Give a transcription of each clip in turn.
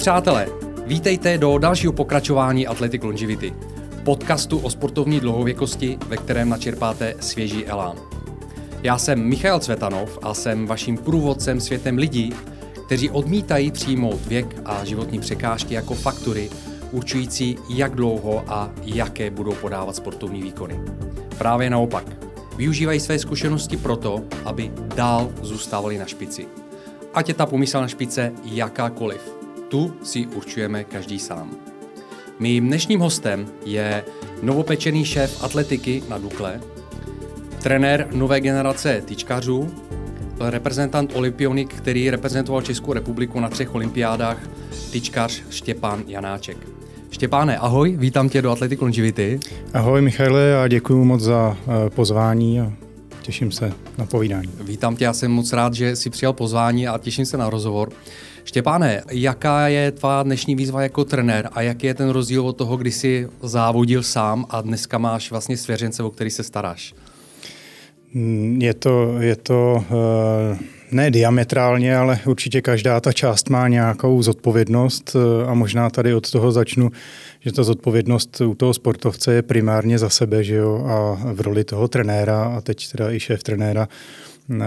Přátelé, vítejte do dalšího pokračování Athletic Longevity, podcastu o sportovní dlouhověkosti, ve kterém načerpáte svěží elán. Já jsem Michal Cvetanov a jsem vaším průvodcem světem lidí, kteří odmítají přijmout věk a životní překážky jako faktory, určující, jak dlouho a jaké budou podávat sportovní výkony. Právě naopak, využívají své zkušenosti proto, aby dál zůstávali na špici. Ať je ta pomyslná špice jakákoliv, tu si určujeme každý sám. Mým dnešním hostem je novopečený šéf atletiky na Dukle, trenér nové generace tyčkařů, reprezentant Olympionik, který reprezentoval Českou republiku na třech olympiádách, tyčkař Štěpán Janáček. Štěpáne, ahoj, vítám tě do Athletic Longevity. Ahoj Michale a děkuji moc za eh, pozvání a těším se na povídání. Vítám tě, já jsem moc rád, že jsi přijal pozvání a těším se na rozhovor. Štěpáne, jaká je tvá dnešní výzva jako trenér a jaký je ten rozdíl od toho, kdy jsi závodil sám a dneska máš vlastně svěřence, o který se staráš? Mm, je to, je to uh ne diametrálně, ale určitě každá ta část má nějakou zodpovědnost eh, a možná tady od toho začnu, že ta zodpovědnost u toho sportovce je primárně za sebe, že jo, a v roli toho trenéra a teď teda i šéf trenéra eh,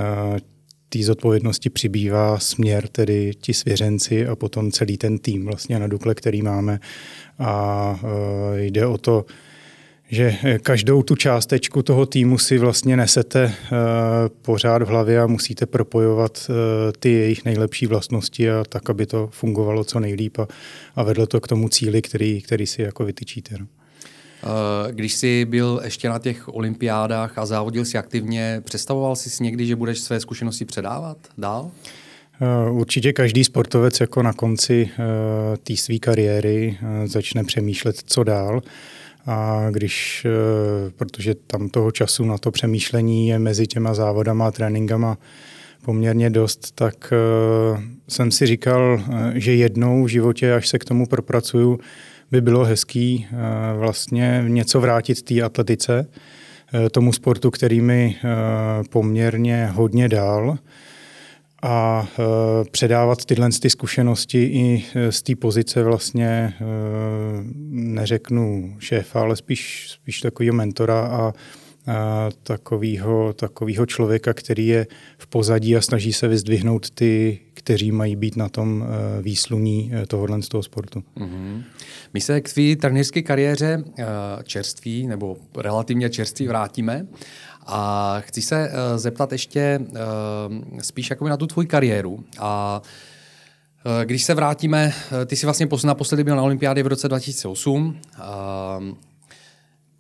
té zodpovědnosti přibývá směr, tedy ti svěřenci a potom celý ten tým vlastně na Dukle, který máme a eh, jde o to, že každou tu částečku toho týmu si vlastně nesete uh, pořád v hlavě a musíte propojovat uh, ty jejich nejlepší vlastnosti a tak, aby to fungovalo co nejlíp a, a vedlo to k tomu cíli, který, který si jako vytyčíte. No. Když jsi byl ještě na těch olympiádách a závodil si aktivně, představoval jsi si někdy, že budeš své zkušenosti předávat dál? Určitě každý sportovec jako na konci té své kariéry začne přemýšlet, co dál. A když, eh, protože tam toho času na to přemýšlení je mezi těma závodama a tréninkama poměrně dost, tak eh, jsem si říkal, eh, že jednou v životě, až se k tomu propracuju, by bylo hezký vlastně něco vrátit té atletice, tomu sportu, který mi poměrně hodně dál a předávat tyhle ty zkušenosti i z té pozice vlastně neřeknu šéfa, ale spíš, spíš takového mentora a, a takového, takového člověka, který je v pozadí a snaží se vyzdvihnout ty, kteří mají být na tom výsluní tohohle z toho sportu. Mm-hmm. My se k své trenérské kariéře čerství nebo relativně čerství vrátíme a chci se uh, zeptat ještě uh, spíš jako na tu tvoji kariéru. A když se vrátíme, ty jsi vlastně naposledy byl na olympiádě v roce 2008. Uh,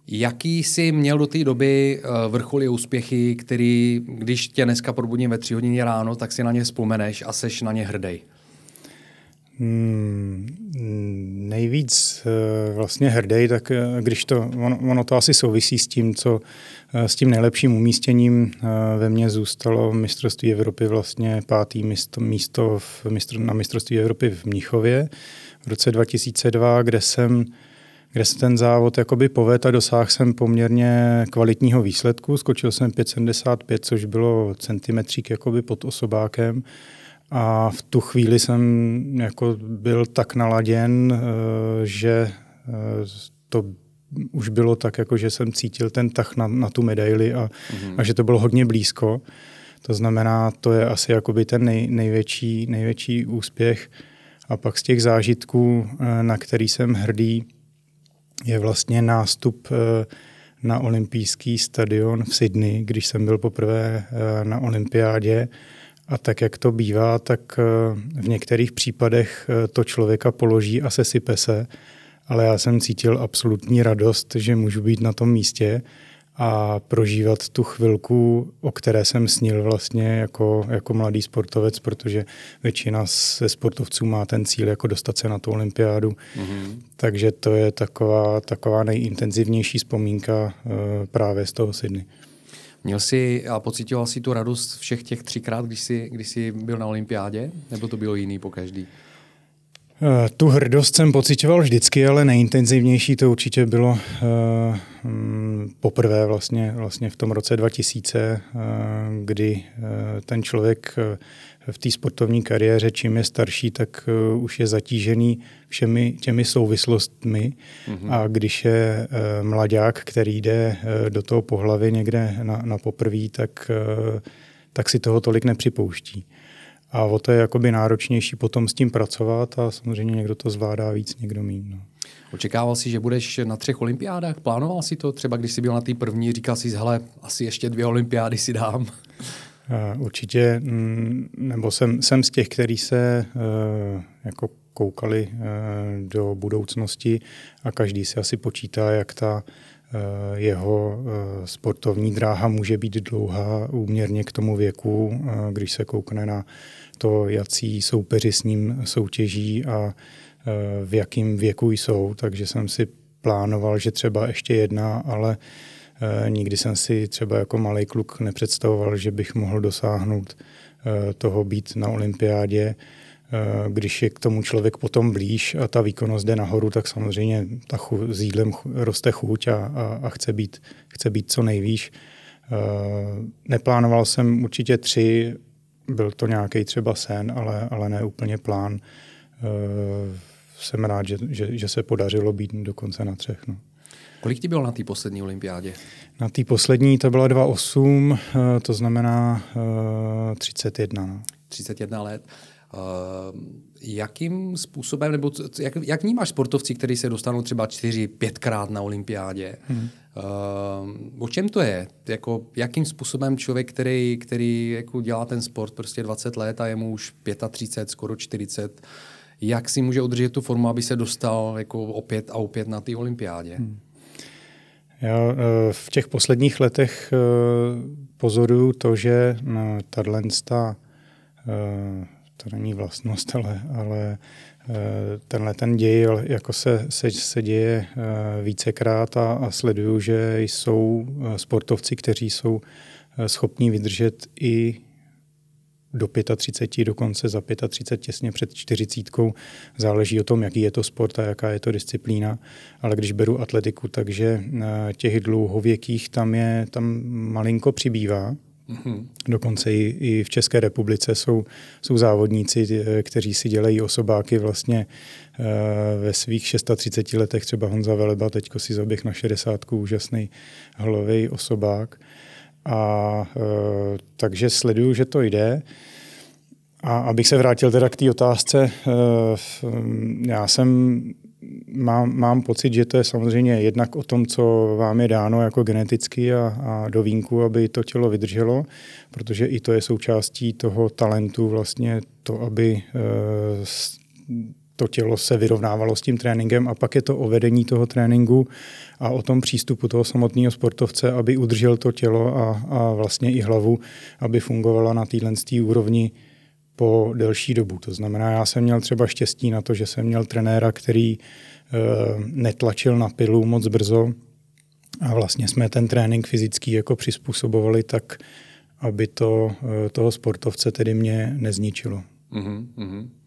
Jaký jsi měl do té doby vrcholy úspěchy, který, když tě dneska probudím ve tři hodiny ráno, tak si na ně vzpomeneš a seš na ně hrdej? Hmm, nejvíc vlastně hrdej, tak když to, ono, ono to asi souvisí s tím, co s tím nejlepším umístěním eh, ve mně zůstalo mistrovství Evropy vlastně pátý místo, místo v na mistrovství Evropy v Mnichově v roce 2002, kde jsem kde se ten závod jakoby povedl a dosáhl jsem poměrně kvalitního výsledku. Skočil jsem 5,75, což bylo centimetřík jakoby pod osobákem. A v tu chvíli jsem jako byl tak naladěn, eh, že eh, to už bylo tak, jako že jsem cítil ten tah na, na tu medaili a, mm-hmm. a že to bylo hodně blízko. To znamená, to je asi jakoby ten nej, největší, největší úspěch. A pak z těch zážitků, eh, na který jsem hrdý, je vlastně nástup na olympijský stadion v Sydney, když jsem byl poprvé na olympiádě. A tak, jak to bývá, tak v některých případech to člověka položí a sesype se ale já jsem cítil absolutní radost, že můžu být na tom místě a prožívat tu chvilku, o které jsem snil vlastně jako, jako mladý sportovec, protože většina ze sportovců má ten cíl jako dostat se na tu olympiádu. Mm-hmm. Takže to je taková, taková nejintenzivnější vzpomínka uh, právě z toho Sydney. Měl jsi a pocitoval si tu radost všech těch třikrát, když jsi, když jsi byl na olympiádě? Nebo to bylo jiný po každý? Eh, tu hrdost jsem pocitoval vždycky, ale nejintenzivnější to určitě bylo uh, poprvé vlastně, vlastně v tom roce 2000, uh, kdy uh, ten člověk v té sportovní kariéře, čím je starší, tak už je zatížený všemi těmi souvislostmi mm-hmm. a když je mladák, který jde do toho pohlavy někde na, na poprví, tak, tak si toho tolik nepřipouští. A o to je jakoby náročnější potom s tím pracovat a samozřejmě někdo to zvládá víc, někdo méně. No. Očekával jsi, že budeš na třech olympiádách? Plánoval si to? Třeba když jsi byl na té první, říkal jsi, hele, asi ještě dvě olympiády si dám. Určitě, mm, nebo jsem, jsem z těch, kteří se eh, jako koukali eh, do budoucnosti a každý si asi počítá, jak ta eh, jeho sportovní dráha může být dlouhá úměrně k tomu věku, když se koukne na to, jaký soupeři s ním soutěží a v jakém věku jsou, takže jsem si plánoval, že třeba ještě jedna, ale e, nikdy jsem si třeba jako malý kluk nepředstavoval, že bych mohl dosáhnout e, toho být na olympiádě. Když je k tomu člověk potom blíž a ta výkonnost jde nahoru, tak samozřejmě ta chu, s jídlem roste chuť a, a, a chce, být, chce být co nejvýš. Neplánoval jsem určitě tři byl to nějaký třeba sen, ale, ale ne úplně plán. Jsem rád, že, že, že se podařilo být dokonce na třech. No. Kolik ti bylo na té poslední olympiádě? Na té poslední to byla 2,8, uh, to znamená uh, 31. No. 31 let. Uh, jakým způsobem, nebo jak, jak vnímáš sportovci, kteří se dostanou třeba čtyři, pětkrát na olympiádě? Hmm. Uh, o čem to je? Jako, jakým způsobem člověk, který, který jako dělá ten sport prostě 20 let a je mu už 35, skoro 40, jak si může udržet tu formu, aby se dostal jako opět a opět na té olympiádě? Hmm. Já eh, v těch posledních letech eh, pozoruju to, že tato to není vlastnost, ale, ale eh, tenhle ten děj jako se, se, se děje eh, vícekrát a, a sleduju, že jsou eh, sportovci, kteří jsou schopní vydržet i do 35, dokonce za 35, těsně před 40. Záleží o tom, jaký je to sport a jaká je to disciplína. Ale když beru atletiku, takže těch dlouhověkých tam je tam malinko přibývá. Mm-hmm. Dokonce i, i v České republice jsou, jsou závodníci, eh, kteří si dělají osobáky vlastně e, ve svých 630 letech, třeba Honza Veleba, teďko si zaběh na 60, úžasný hlavý osobák. A e, takže sleduju, že to jde. A abych se vrátil teda k té otázce, e, já jsem mám, mám pocit, že to je samozřejmě jednak o tom, co vám je dáno jako geneticky a, a do vínku, aby to tělo vydrželo, protože i to je součástí toho talentu vlastně to, aby e, to tělo se vyrovnávalo s tím tréninkem a pak je to o vedení toho tréninku a o tom přístupu toho samotného sportovce, aby udržel to tělo a, a vlastně i hlavu, aby fungovala na téhle úrovni po delší dobu. To znamená, já jsem měl třeba štěstí na to, že jsem měl trenéra, který e, netlačil na pilu moc brzo a vlastně jsme ten trénink fyzický jako přizpůsobovali tak, aby to e, toho sportovce tedy mě nezničilo. Mm-hmm.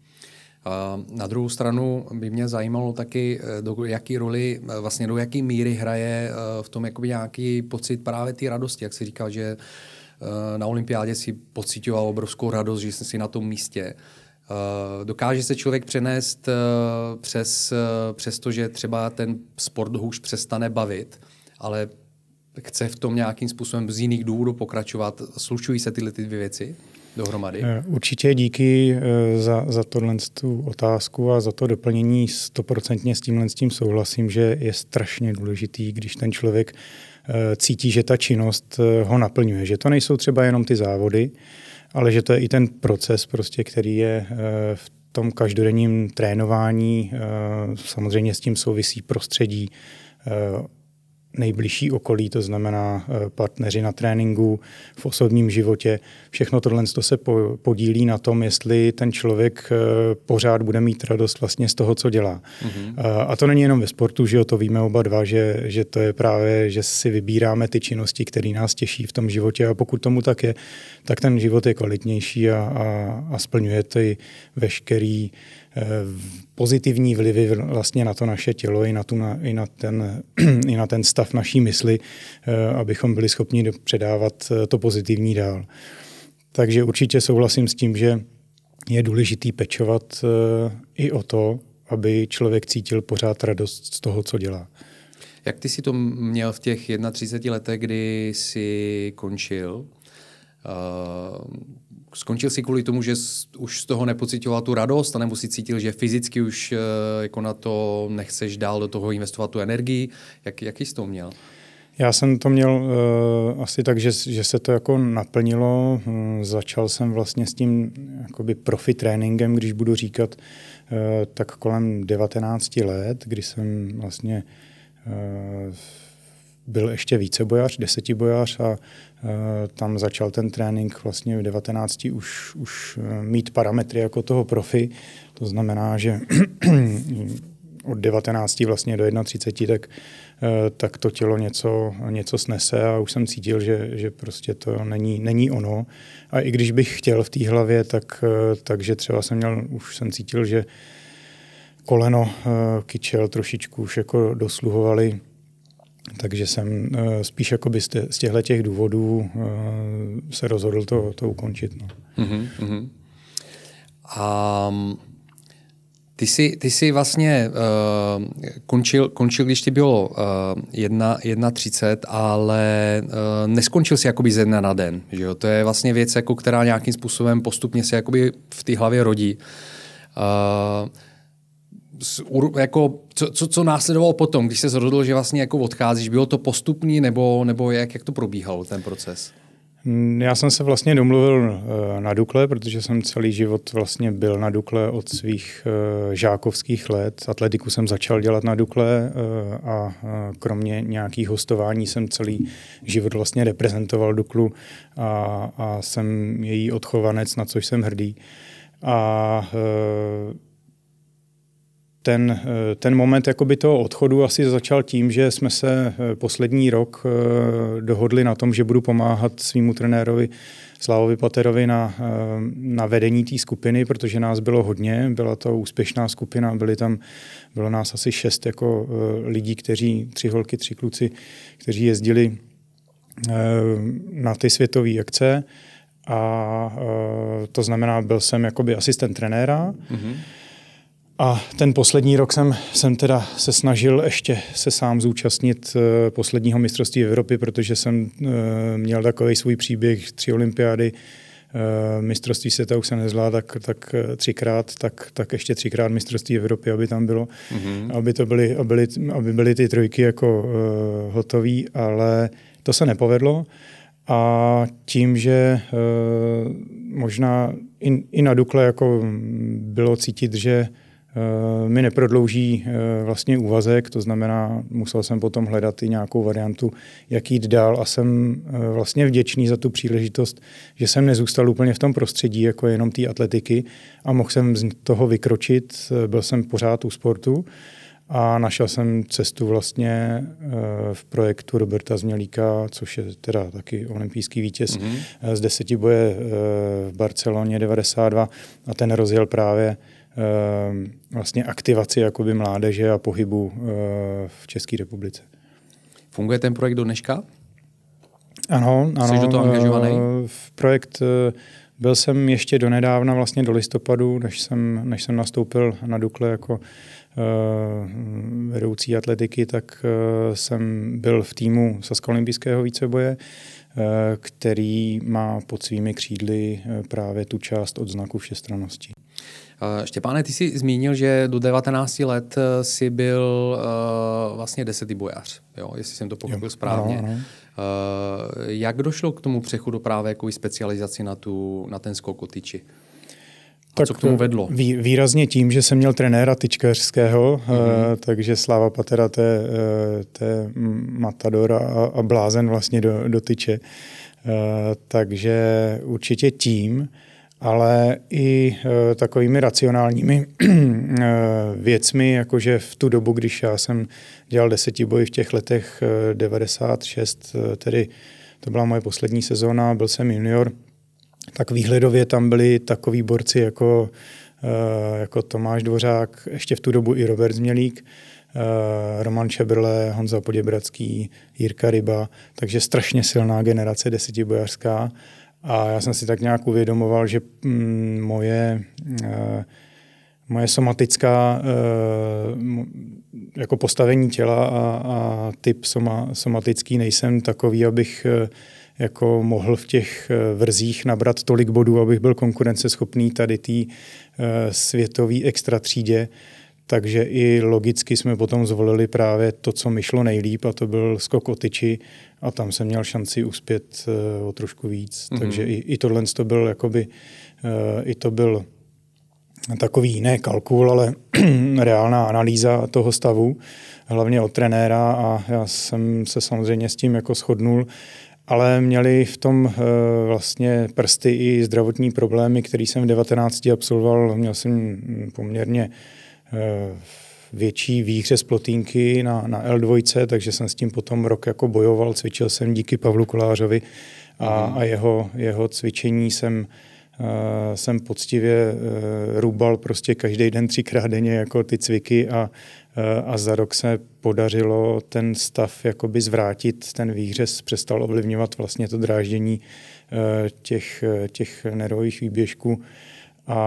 Na druhou stranu by mě zajímalo taky, eh, do jaký roli, vlastně do jaký míry hraje v tom jakoby nějaký pocit právě té radosti, jak si říkal, že Eh, na olympiádě si pocitoval obrovskou radost, že jsem si na tom místě. Eh, dokáže se člověk přenést eh, přes, přes to, že třeba ten sport ho už přestane bavit, ale chce v tom nějakým způsobem z jiných důvodů pokračovat. Slučují se tyhle ty dvě věci dohromady? Určitě díky za, za tohle tu otázku a za to doplnění stoprocentně s tímhle s tím souhlasím, že je strašně důležitý, když ten člověk Eh, cítí, že ta činnost eh, ho naplňuje. Že to nejsou třeba jenom ty závody, ale že to je i ten proces, prostě, který je eh, v tom každodenním trénování. Samozřejmě s tím souvisí prostředí, nejbližší okolí, to znamená eh, partneři na tréninku, v osobním životě. Všechno tohle se podílí na tom, jestli ten člověk eh, pořád bude mít radost vlastně z toho, co dělá. Mm-hmm. A to není jenom ve sportu, že jo, to víme oba dva, že, že to je právě, že si vybíráme ty činnosti, které nás těší v tom životě a pokud tomu tak je, tak ten život je kvalitnější a, a, a splňuje ty veškerý uh, pozitivní vlivy vlastně na to naše tělo i na, tu, i na, ten, i na ten stav naší mysli, abychom byli schopni předávat to pozitivní dál. Takže určitě souhlasím s tím, že je důležitý pečovat i o to, aby člověk cítil pořád radost z toho, co dělá. Jak ty si to měl v těch 31 letech, kdy jsi končil? Uh, skončil si kvůli tomu, že už z toho nepocitoval tu radost, anebo si cítil, že fyzicky už uh, jako na to nechceš dál do toho investovat tu energii? Jak, jaký jsi to měl? Já jsem to měl uh, asi tak, že, že se to jako naplnilo. Uh, začal jsem vlastně s tím jakoby profi tréninkem, když budu říkat, uh, tak kolem 19 let, kdy jsem vlastně uh, byl ještě vícebojař, desetibojař a uh, tam začal ten trénink vlastně v 19 už, už mít parametry jako toho profi. To znamená, že od 19 vlastně do 31, tak, eh, tak to tělo něco, něco snese a už jsem cítil, že, že prostě to není, není ono. A i když bych chtěl v té hlavě, tak, takže třeba jsem měl, už jsem cítil, že koleno, kyčel trošičku už jako dosluhovali takže jsem spíš jakoby z těchto těch důvodů se rozhodl to, to ukončit. No. Mm-hmm. Um, ty jsi, ty jsi vlastně uh, končil, končil, když ti bylo uh, jedna, 1,30, ale uh, neskončil si jakoby ze dne na den. Že jo? To je vlastně věc, jako, která nějakým způsobem postupně se jakoby v té hlavě rodí. Uh, jako, co, co, co následovalo potom, když se rozhodl, že vlastně jako odcházíš? Bylo to postupný nebo, nebo jak, jak to probíhalo, ten proces? Mm, já jsem se vlastně domluvil eh, na Dukle, protože jsem celý život vlastně byl na Dukle od svých eh, žákovských let. Atletiku jsem začal dělat na Dukle eh, a kromě nějakých hostování jsem celý život vlastně reprezentoval Duklu a, a jsem její odchovanec, na což jsem hrdý. A ten, eh, ten moment jakoby toho odchodu asi začal tím, že jsme se eh, poslední rok eh, dohodli na tom, že budu pomáhat svýmu trenérovi Slavovi Paterovi na, na vedení té skupiny, protože nás bylo hodně, byla to úspěšná skupina, byli tam, bylo nás asi šest jako lidí, kteří, tři holky, tři kluci, kteří jezdili na ty světové akce. A to znamená, byl jsem jakoby asistent trenéra, mm-hmm a ten poslední rok jsem, jsem teda se snažil ještě se sám zúčastnit uh, posledního mistrovství Evropy, protože jsem uh, měl takový svůj příběh, tři olympiády, uh, mistrovství světa už se nezvládl tak, tak třikrát, tak, tak ještě třikrát mistrovství Evropy, aby tam bylo, mm-hmm. aby, to byly, aby, byly, aby byly ty trojky jako uh, hotové, ale to se nepovedlo. A tím, že uh, možná i, i na Dukle jako bylo cítit, že Eh, mi neprodlouží eh, vlastně úvazek, to znamená, musel jsem potom hledat i nějakou variantu, jak jít dál a jsem eh, vlastně vděčný za tu příležitost, že jsem nezůstal úplně v tom prostředí jako jenom té atletiky a mohl jsem z toho vykročit, byl jsem pořád u sportu a našel jsem cestu vlastně v projektu Roberta Změlíka, což je teda taky olympijský vítěz mm-hmm. z deseti boje v Barceloně 92 a ten rozjel právě vlastně aktivaci jakoby mládeže a pohybu eh, v České republice. Funguje ten projekt do dneška? Ano, ano. Jsi do toho angažovaný? Eh, v projekt eh, byl jsem ještě do nedávna, vlastně do listopadu, než jsem, než jsem nastoupil na Dukle jako uh, vedoucí atletiky, tak uh, jsem byl v týmu Saska olympijského víceboje, uh, který má pod svými křídly právě tu část od znaku všestranosti. Eh, Štěpáne, ty jsi zmínil, že do 19 let eh, si byl uh, vlastně bojař, jo, jestli jsem to pochopil správně. Ano, ano. Uh, jak došlo k tomu přechodu právě jako specializaci na, tu, na ten skok o tyči? A tak co k tomu vedlo? Vý, výrazně tím, že jsem měl trenéra tyčkařského, mm-hmm. uh, takže Sláva Patera, to je, to je matador a, a blázen vlastně do, do tyče. Uh, takže určitě tím ale i e, takovými racionálními e, věcmi, jakože v tu dobu, když já jsem dělal desetiboj v těch letech 96, e, tedy to byla moje poslední sezóna, byl jsem junior, tak výhledově tam byli takový borci jako jako Tomáš Dvořák, ještě v tu dobu i Robert Změlík, Roman Čebrle, Honza Poděbradský, Jirka Ryba, takže strašně silná generace desetibojařská. A já jsem si tak nějak uvědomoval, že mm, moje moje somatická eh, jako postavení těla a, a typ soma, somatický nejsem takový, abych eh, jako mohl v těch vrzích nabrat tolik bodů, abych byl konkurenceschopný tady té světové extra třídě. Takže i logicky jsme potom zvolili právě to, co mi šlo nejlíp, a to byl skok o tyči a tam jsem měl šanci uspět o trošku víc. Mm-hmm. Takže i, i tohle to byl jakoby, i to byl takový ne kalkul, ale reálná analýza toho stavu, hlavně od trenéra a já jsem se samozřejmě s tím jako shodnul, ale měli v tom eh, vlastně prsty i zdravotní problémy, který jsem v 19 absolvoval. Měl jsem poměrně eh, větší výhře z plotínky na, na L2, takže jsem s tím potom rok jako bojoval, cvičil jsem díky Pavlu Kolářovi a, mhm. a jeho, jeho cvičení jsem Eh, jsem poctivě eh, rubal prostě každý den třikrát denně jako ty cviky a, eh, a za rok se podařilo ten stav jakoby zvrátit, ten výhřez přestal ovlivňovat vlastně to dráždění těch, těch nervových výběžků a,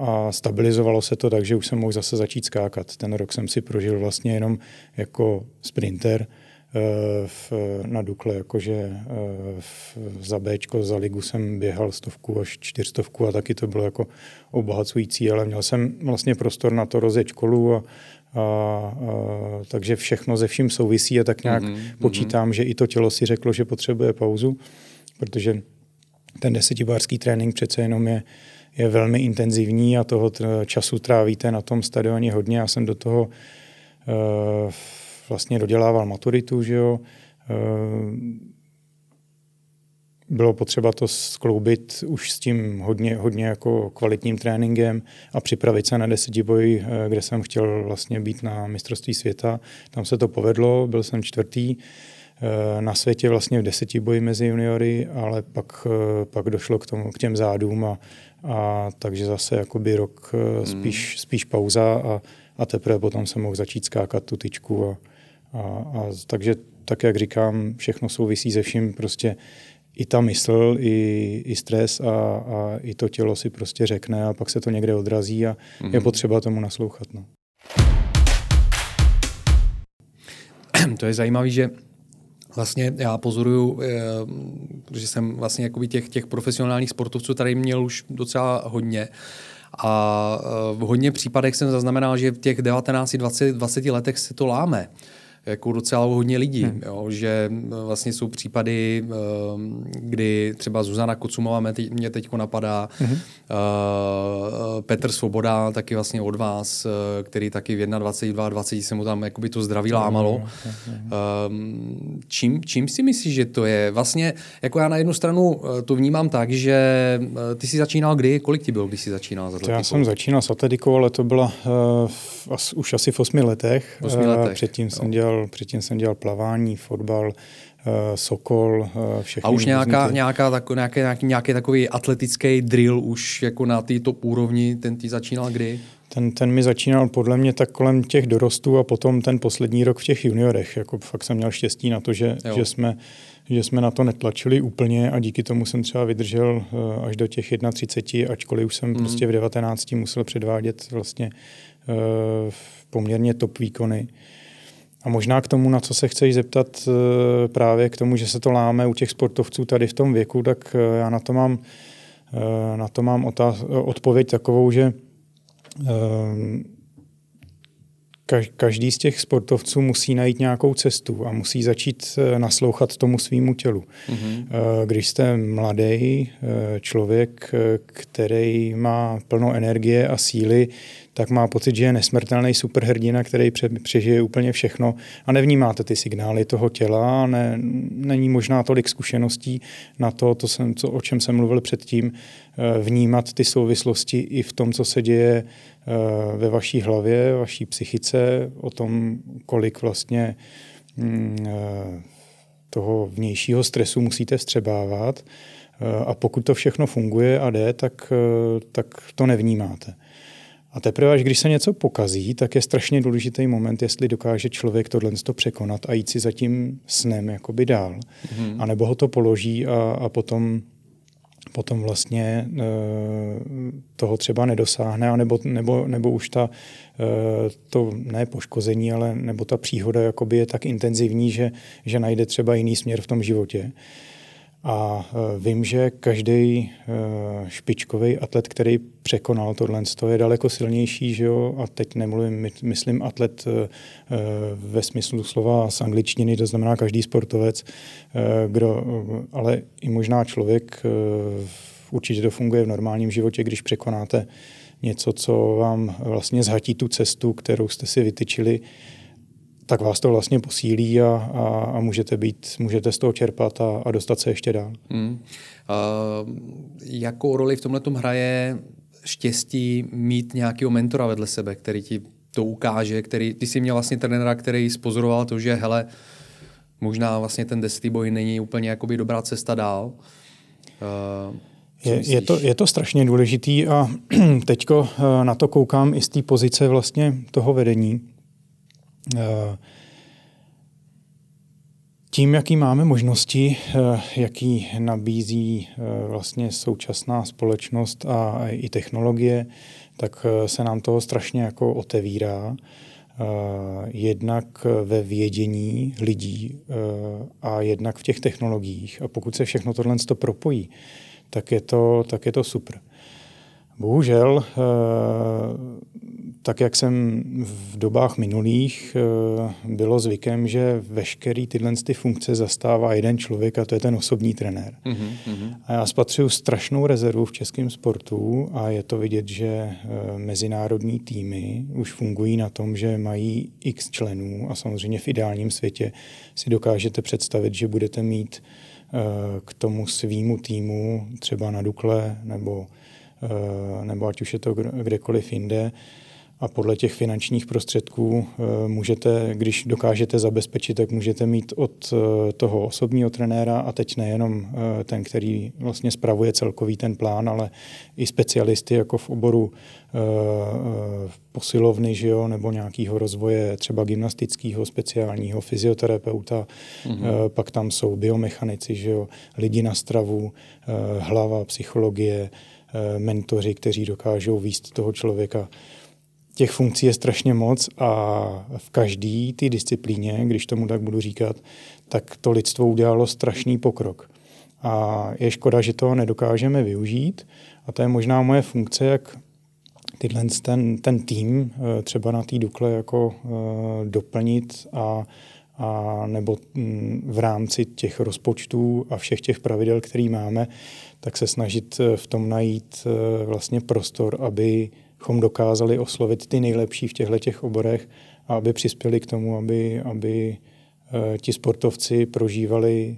a stabilizovalo se to tak, že už jsem mohl zase začít skákat. Ten rok jsem si prožil vlastně jenom jako sprinter, Eh, v, na Dukle, jakože eh, v, za Bčko, za ligu jsem běhal stovku až čtyřstovku a taky to bylo jako obohacující, ale měl jsem vlastně prostor na to rozjet školu a, a, a, takže všechno ze vším souvisí a tak nějak mm-hmm. počítám, že i to tělo si řeklo, že potřebuje pauzu, protože ten desetibářský trénink přece jenom je, je velmi intenzivní a toho času trávíte na tom stadioně hodně. Já jsem do toho uh, vlastně dodělával maturitu, že jo. Eh, bylo potřeba to skloubit už s tím hodně, hodně jako kvalitním tréninkem a připravit se na desetiboj, eh, kde jsem chtěl vlastně být na mistrovství světa. Tam se to povedlo, byl jsem čtvrtý eh, na světě vlastně v desetiboji mezi juniory, ale pak, pak došlo k, tomu, k těm zádům a, a takže zase jakoby rok spíš, spíš pauza a, a teprve potom jsem mohl začít skákat tu tyčku a, a, a takže tak, jak říkám, všechno souvisí se vším, prostě i ta mysl, i, i stres a, a i to tělo si prostě řekne a pak se to někde odrazí a mm-hmm. je mhm. potřeba tomu naslouchat. No. To je zajímavé, že vlastně já pozoruju, eh, že jsem vlastně jakoby těch, těch profesionálních sportovců tady měl už docela hodně. A eh, v hodně případech jsem zaznamenal, že v těch 19, 20, 20 letech se to láme jako docela hodně lidí, hmm. jo, že vlastně jsou případy, ehm, kdy třeba Zuzana Kocumová mě teď napadá, hmm. Petr Svoboda taky vlastně od vás, eh, který taky v 21, 20 se mu tam jakoby to zdraví lámalo. Hmm. Čím, čím si myslíš, že to je? Vlastně, jako já na jednu stranu eh, to vnímám tak, že ty jsi začínal kdy? Kolik ti bylo, když jsi začínal s Já jsem začínal s atletikou, ale to bylo uh, už asi v osmi letech. V osmi letech. Předtím jsem dělal dělal, předtím jsem dělal plavání, fotbal, eh, Sokol, eh, všechny. A už nějaká, ty... nějaká tako, nějaký, nějaký, nějaký takový atletický drill už jako na té top úrovni, ten ty začínal kdy? Ten, ten mi začínal podle mě tak kolem těch dorostů a potom ten poslední rok v těch juniorech. Jako fakt jsem měl štěstí na to, že, že, jsme, že jsme na to netlačili úplně a díky tomu jsem třeba vydržel eh, až do těch 31, ačkoliv už jsem mm. prostě v 19 musel předvádět vlastně poměrně top výkony. A možná k tomu, na co se chceš zeptat, eh, právě k tomu, že se to láme u těch sportovců tady v tom věku, tak eh, já na to mám, eh, na to mám otáz- odpověď takovou, že každý z těch sportovců musí najít nějakou cestu a musí začít naslouchat tomu svýmu tělu. Mm-hmm. Když jste mladý člověk, který má plno energie a síly, tak má pocit, že je nesmrtelný superhrdina, který přežije úplně všechno a nevnímáte ty signály toho těla, ne, není možná tolik zkušeností na to, to jsem, co, o čem jsem mluvil předtím, eh, vnímat ty souvislosti i v tom, co se děje eh, ve vaší hlavě, vaší psychice, o tom, kolik vlastně mm, eh, toho vnějšího stresu musíte vstřebávat. A pokud to všechno funguje a jde, tak, tak to nevnímáte. A teprve, až když se něco pokazí, tak je strašně důležitý moment, jestli dokáže člověk tohle to překonat a jít si za tím snem jakoby dál. Mm-hmm. A nebo ho to položí a, a potom, potom vlastně e, toho třeba nedosáhne, a nebo, nebo, už ta, e, to ne poškození, ale nebo ta příhoda jakoby je tak intenzivní, že, že najde třeba jiný směr v tom životě. A e, vím, že každý špičkový atlet, který překonal tohle, je daleko silnější, že jo? a teď nemluvím, myslím atlet e, ve smyslu slova z angličtiny, to znamená každý sportovec, kdo, ale i možná člověk, určitě to funguje v normálním životě, když překonáte něco, co vám vlastně zhatí tu cestu, kterou jste si vytyčili, tak vás to vlastně posílí a, a, a můžete, být, můžete z toho čerpat a, a dostat se ještě dál. Hmm. Uh, jakou roli v tomhle hraje štěstí mít nějakého mentora vedle sebe, který ti to ukáže, který, ty jsi měl vlastně trenéra, který spozoroval to, že hele, možná vlastně ten desetý boj není úplně jakoby dobrá cesta dál. Uh, je, je, to, je to strašně důležitý a teďko na to koukám i z té pozice vlastně toho vedení, Eh, tím, jaký máme možnosti, eh, jaký nabízí eh, vlastně současná společnost a i technologie, tak se nám toho strašně jako otevírá. Jednak ve vědění lidí a jednak v těch technologiích. A pokud se všechno tohle propojí, tak je to, tak je to super. Bohužel, eh, tak jak jsem v dobách minulých, eh, bylo zvykem, že veškerý tyhle ty funkce zastává jeden člověk a to je ten osobní trenér. Mm-hmm. A já spatřuju strašnou rezervu v českém sportu a je to vidět, že eh, mezinárodní týmy už fungují na tom, že mají x členů a samozřejmě v ideálním světě si dokážete představit, že budete mít k tomu svýmu týmu třeba na Dukle nebo Eh, nebo ať už je to kdekoliv jinde. A podle těch finančních prostředků eh, můžete, když dokážete zabezpečit, tak můžete mít od eh, toho osobního trenéra a teď nejenom ten, který vlastně spravuje celkový ten plán, ale i specialisty jako v oboru posilovny, že jo, nebo nějakého rozvoje třeba gymnastického, speciálního, fyzioterapeuta, mm-hmm. pak tam jsou biomechanici, že jo, lidi na stravu, hlava, psychologie, Eh, mentoři, kteří dokážou výst toho člověka. Těch funkcí je strašně moc a v každé té disciplíně, když tomu tak budu říkat, tak to lidstvo udělalo strašný pokrok. A je škoda, že to nedokážeme využít. A to je možná moje funkce, jak tyhle, ten, ten tým eh, třeba na té Dukle jako uh, doplnit a, a nebo mm, v rámci těch rozpočtů a všech těch pravidel, které máme, tak se snažit eh, v tom najít eh, vlastně prostor, abychom dokázali oslovit ty nejlepší v těchto těch oborech a aby přispěli k tomu, aby, aby eh, ti sportovci prožívali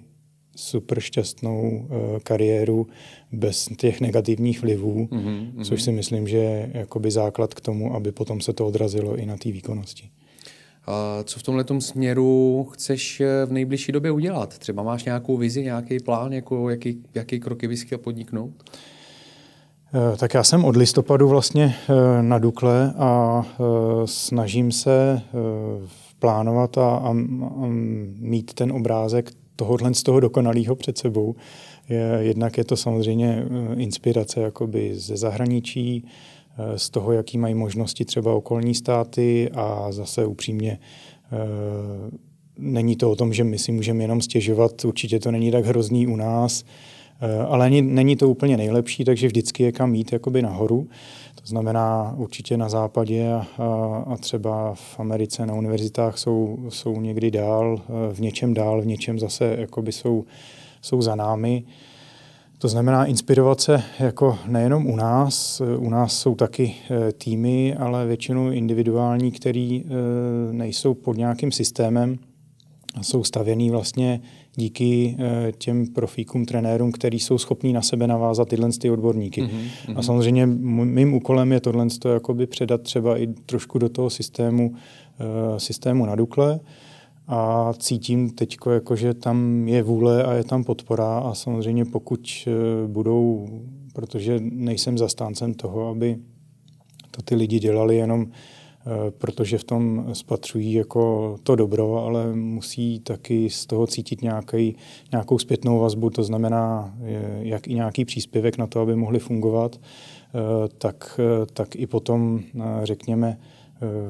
super šťastnou kariéru bez těch negativních vlivů, mm-hmm. což si myslím, že je jakoby základ k tomu, aby potom se to odrazilo i na té výkonnosti. Co v tomhle směru chceš eh, v nejbližší době udělat? Třeba máš nějakou vizi, nějaký plán, jako jaký, jaký kroky bys chtěl podniknout? Eh, tak já jsem od listopadu vlastně eh, na Dukle a snažím se plánovat a, a, a mít ten obrázek tohohle z toho dokonalého před sebou. Jednak je to samozřejmě inspirace jakoby ze zahraničí, Eh, z toho, jaký mají možnosti třeba okolní státy a zase upřímně eh, není to o tom, že my si můžeme jenom stěžovat, určitě to není tak hrozný u nás, eh, ale není to úplně nejlepší, takže vždycky je kam jít jakoby nahoru. To znamená určitě na západě a, a třeba v Americe na univerzitách jsou, jsou někdy dál, v něčem dál, v něčem zase jakoby jsou, jsou za námi. To znamená inspirovat se jako nejenom u nás, u nás jsou taky eh, týmy, ale většinou individuální, který eh, nejsou pod nějakým systémem a jsou stavěný vlastně díky eh, těm profíkům, trenérům, který jsou schopní na sebe navázat tyhle ty odborníky. Mm-hmm. A samozřejmě mým úkolem je tohle jakoby předat třeba i trošku do toho systému, systému na Dukle, a cítím teď, jako, že tam je vůle a je tam podpora a samozřejmě pokud eh, budou, protože nejsem zastáncem toho, aby to ty lidi dělali jenom protože v tom spatřují jako to dobro, ale musí taky z toho cítit nějaký, nějakou zpětnou vazbu, to znamená jak i nějaký příspěvek na to, aby mohli fungovat, tak, tak i potom, řekněme,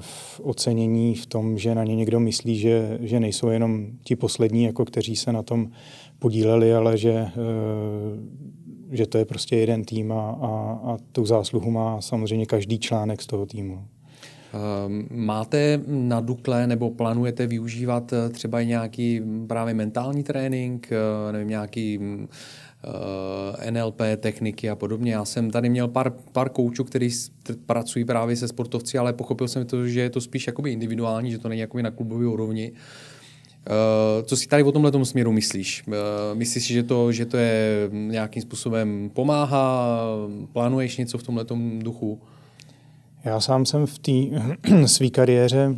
v ocenění v tom, že na ně někdo myslí, že, že nejsou jenom ti poslední, jako kteří se na tom podíleli, ale že, eh, že to je prostě jeden tým a, a, a tu zásluhu má samozřejmě každý článek z toho týmu. Ehm, máte na Dukle nebo plánujete využívat eh, třeba nějaký právě mentální trénink, eh, nevím, nějaký Eh, NLP techniky a podobně. Já jsem tady měl pár, pár koučů, kteří pracují právě se sportovci, ale pochopil jsem to, že je to spíš jakoby individuální, že to není jakoby na klubové úrovni. Co si tady o tomhle směru myslíš? Myslíš, že to, že to je nějakým způsobem pomáhá? Plánuješ něco v tomhle duchu? Já sám jsem v té své kariéře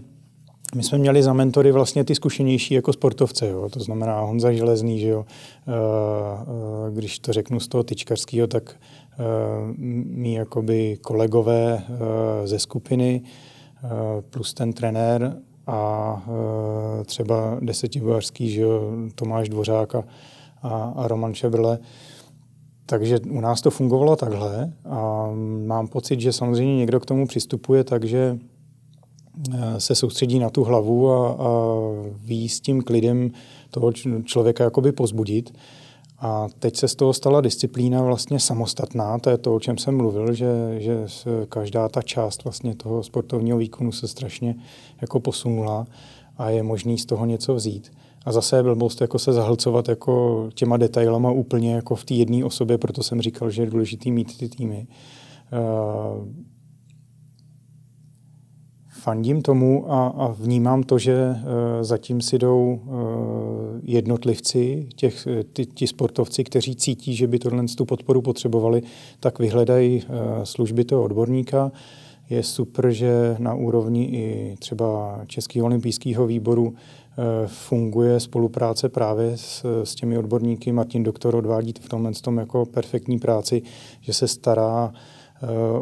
my jsme měli za mentory vlastně ty zkušenější jako sportovce, jo? to znamená Honza Železný, že jo? Eh, eh, když to řeknu z toho tyčkarského, tak eh, mý jakoby kolegové ze skupiny plus ten trenér a třeba desetibojařský, že jo? Tomáš Dvořák a, a Roman Šebrle, takže u nás to fungovalo takhle a mám pocit, že samozřejmě někdo k tomu přistupuje takže Eh, se soustředí na tu hlavu a, a ví s tím klidem toho člověka jakoby pozbudit. A teď se z toho stala disciplína vlastně samostatná, to je to, o čem jsem mluvil, že, že každá ta část vlastně toho sportovního výkonu se strašně jako posunula a je možný z toho něco vzít. A zase je blbost jako se zahlcovat jako těma detailama úplně jako v té jedné osobě, proto jsem říkal, že je důležité mít ty týmy. Uh, fandím tomu a, a vnímám to, že uh, zatím si jdou uh, jednotlivci, těch, ty, ti sportovci, kteří cítí, že by tohle tu podporu potřebovali, tak vyhledají uh, služby toho odborníka. Je super, že na úrovni i třeba Českého olympijského výboru funguje spolupráce právě s, s těmi odborníky. Martin Doktor odvádí v tomhle tom jako perfektní práci, že se stará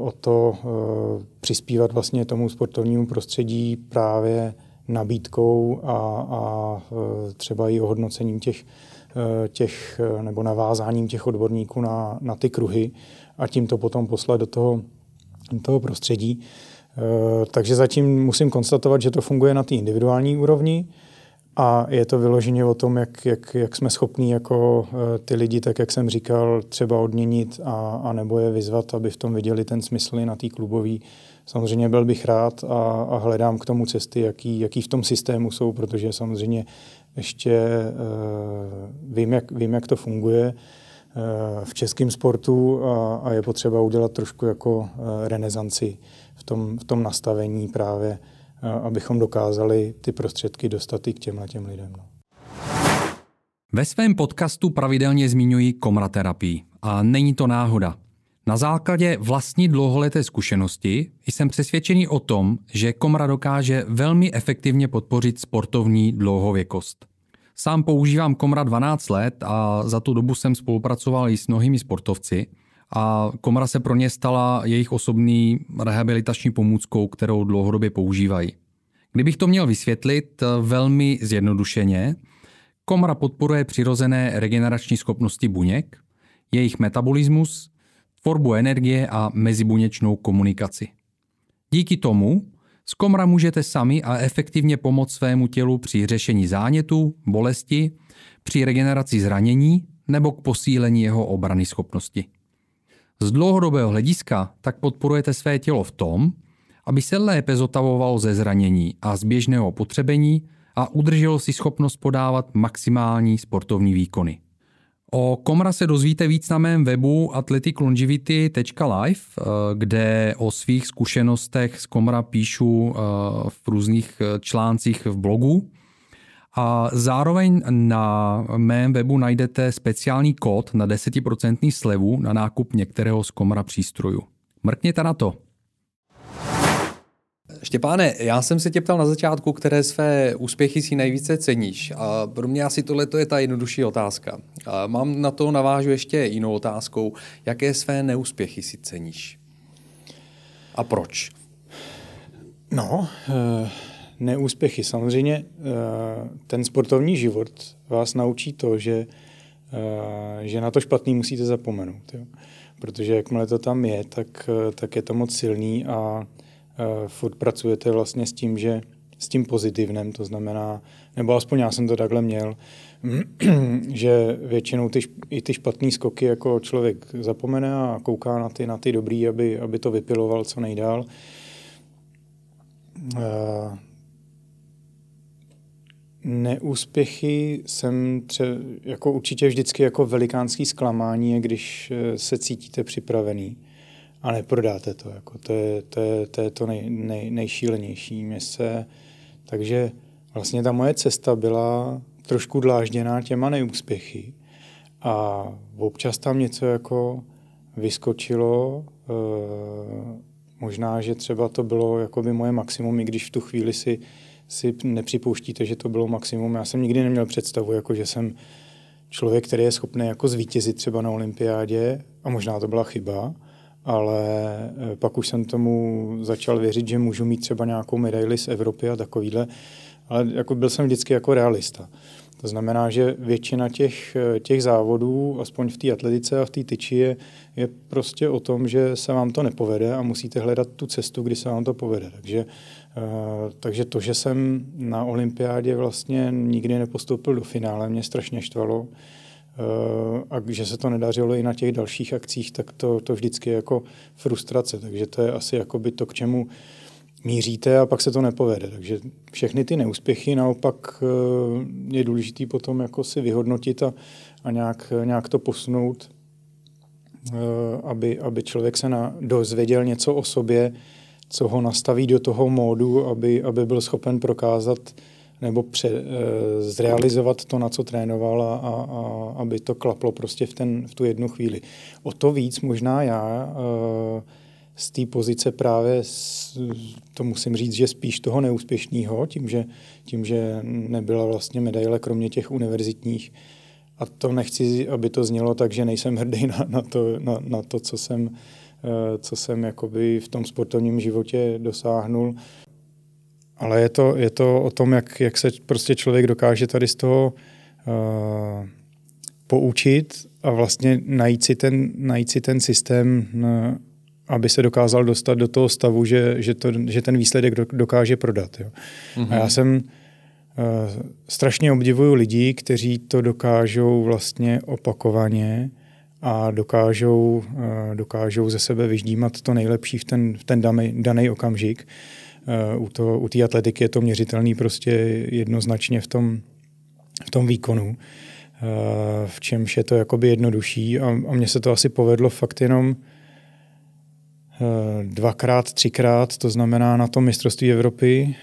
o to eh, přispívat vlastně tomu sportovnímu prostředí právě nabídkou a, a eh, třeba i ohodnocením těch, eh, těch nebo navázáním těch odborníků na, na ty kruhy a tím to potom poslat do toho, do toho prostředí. Takže zatím musím konstatovat, že to funguje na té individuální úrovni. A je to vyloženě o tom, jak, jak, jak jsme schopní jako eh, ty lidi, tak jak jsem říkal, třeba odměnit a, a nebo je vyzvat, aby v tom viděli ten smysl na té klubový. Samozřejmě byl bych rád a, a hledám k tomu cesty, jaký, jaký v tom systému jsou, protože samozřejmě ještě uh, vím, jak, vím, jak to funguje uh, v českém sportu a, a je potřeba udělat trošku jako uh, renesanci v tom, v tom nastavení právě abychom dokázali ty prostředky dostat i k těmhle těm lidem. No. Ve svém podcastu pravidelně zmiňuji komraterapii a není to náhoda. Na základě vlastní dlouholeté zkušenosti jsem přesvědčený o tom, že komra dokáže velmi efektivně podpořit sportovní dlouhověkost. Sám používám komra 12 let a za tu dobu jsem spolupracoval i s mnohými sportovci a komra se pro ně stala jejich osobní rehabilitační pomůckou, kterou dlouhodobě používají. Kdybych to měl vysvětlit eh, velmi zjednodušeně, komra podporuje přirozené regenerační schopnosti buněk, jejich metabolismus, tvorbu energie a mezibuněčnou komunikaci. Díky tomu z komra můžete sami a efektivně pomoct svému tělu při řešení zánětu, bolesti, při regeneraci zranění nebo k posílení jeho obrany schopnosti. Z dlouhodobého hlediska tak podporujete své tělo v tom, aby se lépe zotavovalo ze zranění a z běžného potřebení a udrželo si schopnost podávat maximální sportovní výkony. O Komra se dozvíte víc na mém webu athleticlongivity.live, eh, kde o svých zkušenostech z Komra píšu eh, v různých eh, článcích v blogu. A zároveň na mém webu najdete speciální kód na 10% slevu na nákup některého z Komra přístrojů. Mrkněte na to. Štěpáne, já jsem se tě ptal na začátku, které své úspěchy si nejvíce ceníš. A pro mě asi tohle je ta jednodušší otázka. A mám na to, navážu ještě jinou otázkou. Jaké své neúspěchy si ceníš? a proč? No, uh neúspěchy. Samozřejmě eh, ten sportovní život vás naučí to, že, eh, že na to špatný musíte zapomenout. Jo. Protože jakmile to tam je, tak, eh, tak je to moc silný a furt pracujete vlastně s tím, že s tím pozitivnem, to znamená, nebo aspoň já jsem to takhle měl, že většinou ty, i ty špatné skoky jako člověk zapomene a kouká na ty, na ty dobrý, aby, aby to vypiloval co nejdál neúspěchy jsem tře- jako určitě vždycky jako velikánský zklamání, když eh, se cítíte připravený a neprodáte to. Jako to, je, to, je, to je to nej, nej, nejšílenější. Mě se, takže vlastně ta moje cesta byla trošku dlážděná těma neúspěchy a občas tam něco jako vyskočilo, e, možná, že třeba to bylo jako by moje maximum, i když v tu chvíli si si nepřipouštíte, že to bylo maximum. Já jsem nikdy neměl představu, jako že jsem člověk, který je schopný jako zvítězit třeba na olympiádě a možná to byla chyba, ale eh, pak už jsem tomu začal věřit, že můžu mít třeba nějakou medaili z Evropy a takovýhle, ale jako byl jsem vždycky jako realista. To znamená, že většina těch, eh, těch závodů, aspoň v té atletice a v té tyči, je, je prostě o tom, že se vám to nepovede a musíte hledat tu cestu, kdy se vám to povede. Takže takže to, že jsem na olympiádě vlastně nikdy nepostoupil do finále, mě strašně štvalo. Eh, a že se to nedařilo i na těch dalších akcích, tak to, to vždycky je jako frustrace. Takže to je asi jakoby to, k čemu míříte a pak se to nepovede. Takže všechny ty neúspěchy naopak eh, je důležité potom jako si vyhodnotit a, a nějak, nějak to posunout, aby, aby člověk se na, dozvěděl něco o sobě, co ho nastaví do toho módu, aby, aby byl schopen prokázat nebo pře, e, zrealizovat to, na co trénoval a, a, a aby to klaplo prostě v, ten, v tu jednu chvíli. O to víc možná já e, z té pozice právě, to musím říct, že spíš toho neúspěšného, tím že, tím, že nebyla vlastně medaile kromě těch univerzitních. A to nechci, aby to znělo tak, že nejsem hrdý na, na, to, na, na to, co jsem Eh, co jsem jakoby v tom sportovním životě dosáhnul. Ale je to, je to o tom, jak, jak se prostě člověk dokáže tady z toho uh, poučit a vlastně najít si ten, najít si ten systém, uh, aby se dokázal dostat do toho stavu, že, že, to, že ten výsledek dokáže prodat. Jo. Mm-hmm. A já mhm. jsem uh, strašně obdivuju lidí, kteří to dokážou vlastně opakovaně a dokážou, eh, dokážou ze sebe vyždímat to nejlepší v ten, v ten daný, okamžik. Eh, u, to, u té atletiky je to měřitelný prostě jednoznačně v tom, v tom výkonu, eh, v čemž je to jakoby jednodušší a, a mně se to asi povedlo fakt jenom dvakrát, třikrát, to znamená na tom mistrovství Evropy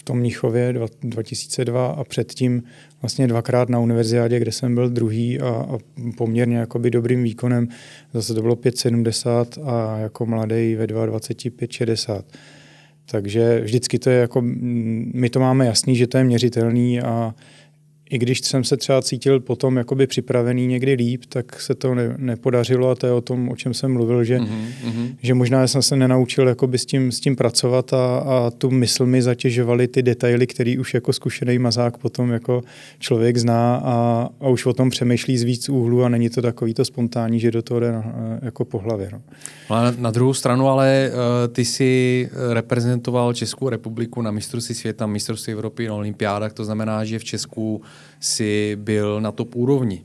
v tom Mnichově 2002 a předtím vlastně dvakrát na univerziádě, kde jsem byl druhý a, a poměrně jakoby dobrým výkonem. Zase to bylo 5,70 a jako mladý ve 22 5,60. Takže vždycky to je jako, my to máme jasný, že to je měřitelný a i když jsem se třeba cítil potom jakoby připravený někdy líp, tak se to ne, nepodařilo a to je o tom, o čem jsem mluvil, že, mm-hmm. že možná jsem se nenaučil jakoby s, tím, s tím pracovat a, a tu mysl mi zatěžovaly ty detaily, který už jako zkušený mazák potom jako člověk zná a, a už o tom přemýšlí z víc úhlu a není to takový to spontánní, že do toho jde na, jako po hlavě. No. Na, na druhou stranu ale uh, ty si reprezentoval Českou republiku na mistrovství světa, mistrovství Evropy na olympiádách, to znamená, že v Česku si byl na top úrovni.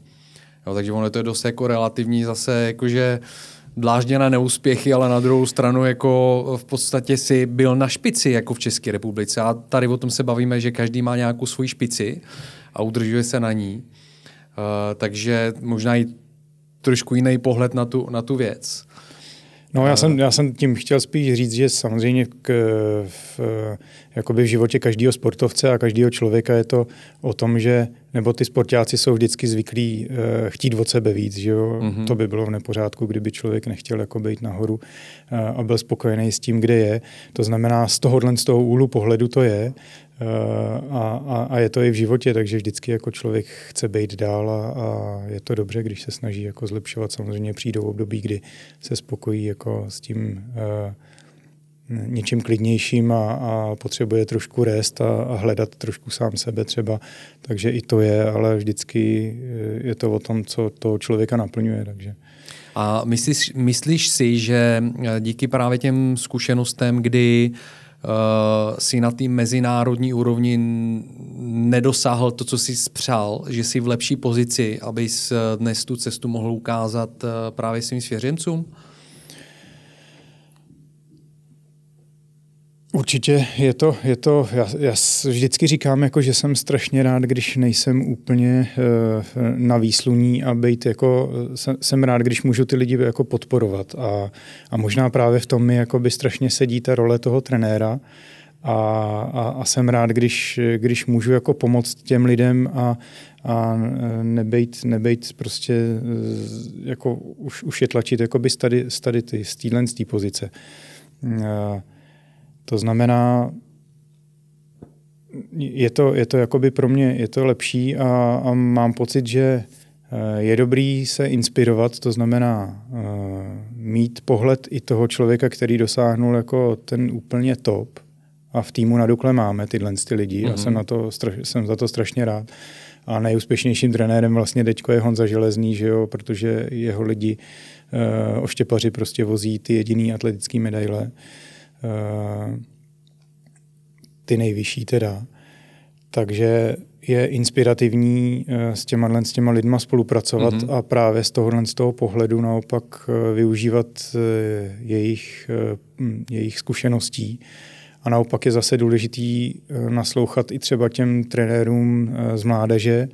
Jo, takže ono to je dost jako relativní zase, jakože dlážděné neúspěchy, ale na druhou stranu jako v podstatě si byl na špici jako v České republice. A tady o tom se bavíme, že každý má nějakou svoji špici a udržuje se na ní. Uh, takže možná i trošku jiný pohled na tu, na tu věc. No já jsem, já jsem tím chtěl spíš říct, že samozřejmě k, v, jakoby v životě každého sportovce a každého člověka je to o tom, že nebo ty sportáci jsou vždycky zvyklí uh, chtít od sebe víc, že jo? Mm-hmm. To by bylo v nepořádku, kdyby člověk nechtěl jako být nahoru uh, a byl spokojený s tím, kde je. To znamená, z tohohle z toho úhlu pohledu to je. A, a, a je to i v životě, takže vždycky jako člověk chce být dál a, a je to dobře, když se snaží jako zlepšovat. Samozřejmě přijdou období, kdy se spokojí jako s tím uh, něčím klidnějším a, a potřebuje trošku rest a, a hledat trošku sám sebe třeba. Takže i to je, ale vždycky je to o tom, co toho člověka naplňuje. Takže. A myslíš, myslíš si, že díky právě těm zkušenostem, kdy uh, si na té mezinárodní úrovni nedosáhl to, co jsi spřál, že jsi v lepší pozici, abys dnes tu cestu mohl ukázat uh, právě svým svěřencům? Určitě je to, je to já, já vždycky říkám, jako, že jsem strašně rád, když nejsem úplně uh, na výsluní a být jako, jsem, jsem rád, když můžu ty lidi jako podporovat a, a možná právě v tom mi jako by strašně sedí ta role toho trenéra a, a, a jsem rád, když, když můžu jako pomoct těm lidem a, a nebejt, nebejt prostě jako už, už je tlačit jako by z tady, z tady ty, z téhle pozice. Uh, to znamená, je to, je to jakoby pro mě je to lepší a, a mám pocit, že eh, je dobrý se inspirovat, to znamená uh, mít pohled i toho člověka, který dosáhnul jako ten úplně top a v týmu na Dukle máme tyhle ty lidi mm-hmm. a jsem, mhm. na to, jsem za to strašně rád. A nejúspěšnějším trenérem vlastně teďko je Honza Železný, že jo, protože jeho lidi uh, oštěpaři prostě vozí ty jediný atletické medaile. Uh, ty nejvyšší teda. Takže je inspirativní eh, s těma, s těma lidma spolupracovat mm-hmm. a právě z tohohle z toho pohledu naopak eh, využívat jejich, hm, jejich zkušeností. A naopak je zase důležitý naslouchat i třeba těm trenérům z mládeže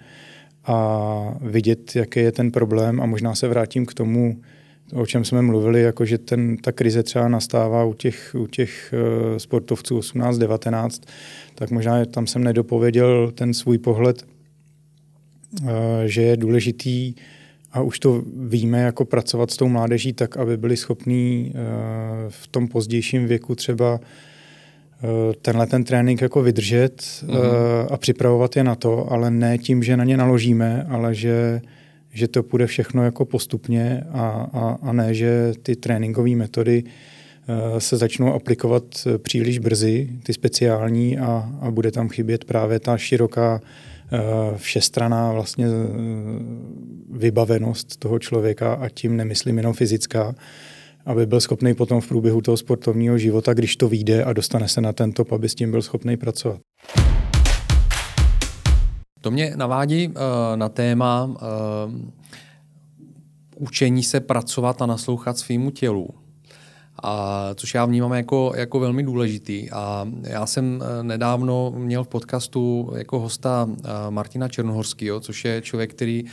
a vidět, jaký je ten problém a možná se vrátím k tomu, o čem jsme mluvili, jako že ten, ta krize třeba nastává u těch, u těch uh, sportovců 18-19, tak možná tam jsem nedopověděl ten svůj pohled, uh, že je důležitý a už to víme, jako pracovat s tou mládeží tak, aby byli schopní uh, v tom pozdějším věku třeba tenhle ten trénink jako vydržet mm-hmm. a připravovat je na to, ale ne tím, že na ně naložíme, ale že že to půjde všechno jako postupně a, a, a ne, že ty tréninkové metody uh, se začnou aplikovat eh, příliš brzy, ty speciální a, a bude tam chybět právě ta široká uh, všestraná vlastně vybavenost toho člověka a tím nemyslím jenom fyzická, aby byl schopný potom v průběhu toho sportovního života, když to vyjde a dostane se na ten top, aby s tím byl schopný pracovat. To mě navádí uh, na téma uh, učení se pracovat a naslouchat svýmu tělu. A, což já vnímám jako, jako velmi důležitý. A já jsem eh, nedávno měl v podcastu jako hosta Martina Černohorského, což je člověk, který Eh,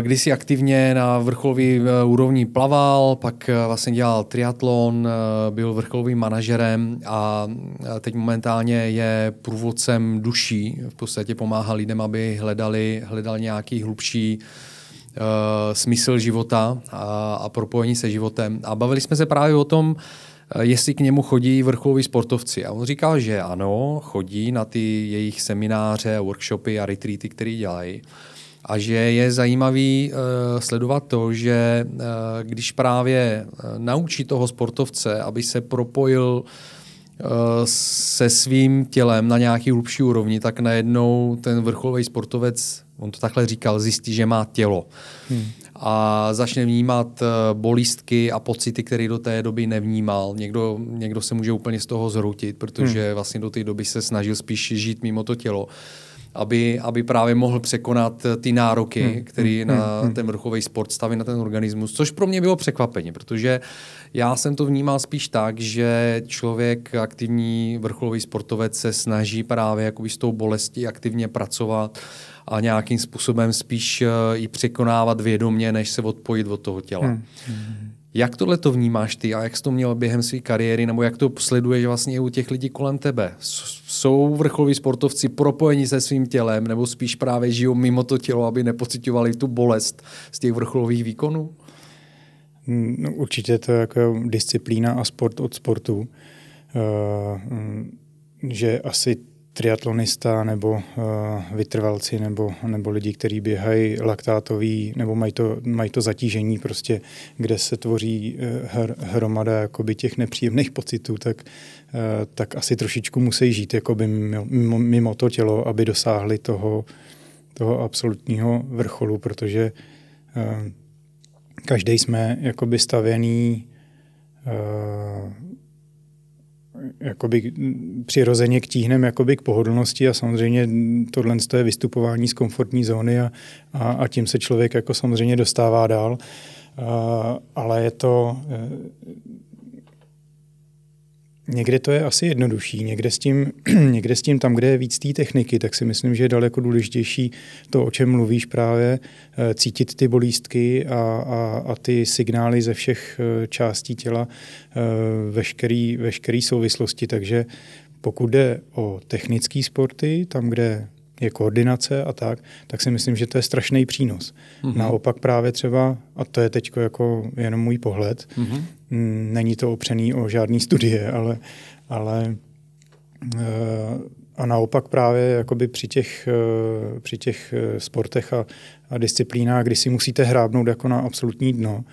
kdysi aktivně na vrcholové eh, úrovni plaval, pak eh, vlastně dělal triatlon, byl vrcholovým manažerem a teď momentálně je průvodcem duší. V podstatě pomáhá lidem, aby hledali, hledali nějaký hlubší uh, smysl života a, a propojení se životem. A bavili jsme se právě o tom, jestli k němu chodí vrcholoví sportovci. A on říkal, že ano, chodí na ty jejich semináře, workshopy a retreaty, které dělají a že je zajímavý uh, sledovat to, že uh, když právě uh, naučí toho sportovce, aby se propojil uh, se svým tělem na nějaký hlubší úrovni, tak najednou ten vrcholový sportovec, on to takhle říkal, zjistí, že má tělo. Hmm. A začne vnímat bolístky a pocity, které do té doby nevnímal. Někdo, někdo se může úplně z toho zhroutit, protože hmm. vlastně do té doby se snažil spíš žít mimo to tělo aby, aby právě mohl překonat ty nároky, hmm. který hmm. na hmm. ten vrchový sport staví na ten organismus, což pro mě bylo překvapení, protože já jsem to vnímal spíš tak, že člověk, aktivní vrcholový sportovec se snaží právě jakoby s tou bolestí aktivně pracovat a nějakým způsobem spíš uh, i překonávat vědomě, než se odpojit od toho těla. Hmm. Jak tohle to vnímáš ty a jak jsi to měl během své kariéry, nebo jak to sleduješ vlastně i u těch lidí kolem tebe? Jsou vrcholoví sportovci propojeni se svým tělem, nebo spíš právě žijou mimo to tělo, aby nepocitovali tu bolest z těch vrcholových výkonů? No, určitě to je jako disciplína a sport od sportu. Uh, že asi triatlonista nebo uh, vytrvalci nebo, nebo lidi, kteří běhají laktátový nebo mají to, mají to zatížení prostě, kde se tvoří uh, hr, hromada jakoby těch nepříjemných pocitů, tak, uh, tak asi trošičku musí žít jakoby mimo, mimo, to tělo, aby dosáhli toho, toho absolutního vrcholu, protože uh, každý jsme jakoby stavěný uh, jakoby přirozeně k tíhnem jakoby k pohodlnosti a samozřejmě tohle je vystupování z komfortní zóny a, a, a tím se člověk jako samozřejmě dostává dál. A, ale je to, Někde to je asi jednodušší, někde s tím, někde s tím tam, kde je víc té techniky, tak si myslím, že je daleko důležitější to, o čem mluvíš právě, eh, cítit ty bolístky a, a, a ty signály ze všech eh, částí těla, eh, veškerý, veškerý souvislosti. Takže pokud jde o technické sporty, tam, kde je koordinace a tak, tak si myslím, že to je strašný přínos. Mm-hmm. Naopak právě třeba, a to je teď jako jenom můj pohled, mm-hmm. není to opřený o žádný studie, ale, ale eh, a naopak právě jakoby při těch, eh, při těch sportech a, a disciplínách, kdy si musíte hrábnout jako na absolutní dno,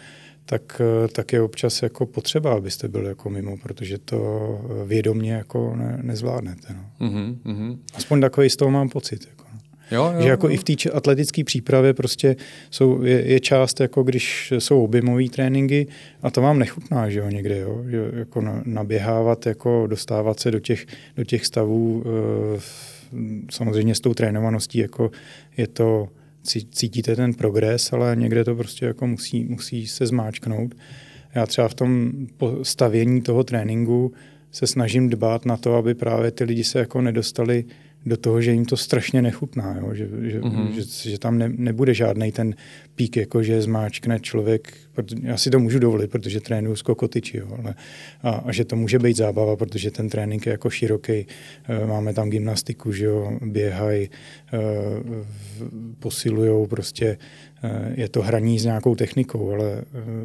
tak, eh, tak je občas jako potřeba, abyste byli jako mimo, protože to eh, vědomě jako ne, nezvládnete. No. Mm-hmm. Aspoň takový z toho mám pocit. Jako. No. Jo, jo, že jako jo. i v té atletické přípravě prostě jsou, je, je část, jako když jsou objemové tréninky a to vám nechutná, že jo, někde, jo, že jako naběhávat, jako dostávat se do těch, do těch stavů, e, samozřejmě s tou trénovaností, jako je to, cítíte ten progres, ale někde to prostě jako musí, musí se zmáčknout. Já třeba v tom stavění toho tréninku se snažím dbát na to, aby právě ty lidi se jako nedostali do toho, že jim to strašně nechutná, jo? Že, že, mm-hmm. že, že tam ne, nebude žádný ten pík, jako že zmáčkne člověk, já si to můžu dovolit, protože trénuju skokotyči, jo? Ale, a, a že to může být zábava, protože ten trénink je jako široký, e, máme tam gymnastiku, že jo, běhají, e, posilujou, prostě e, je to hraní s nějakou technikou, ale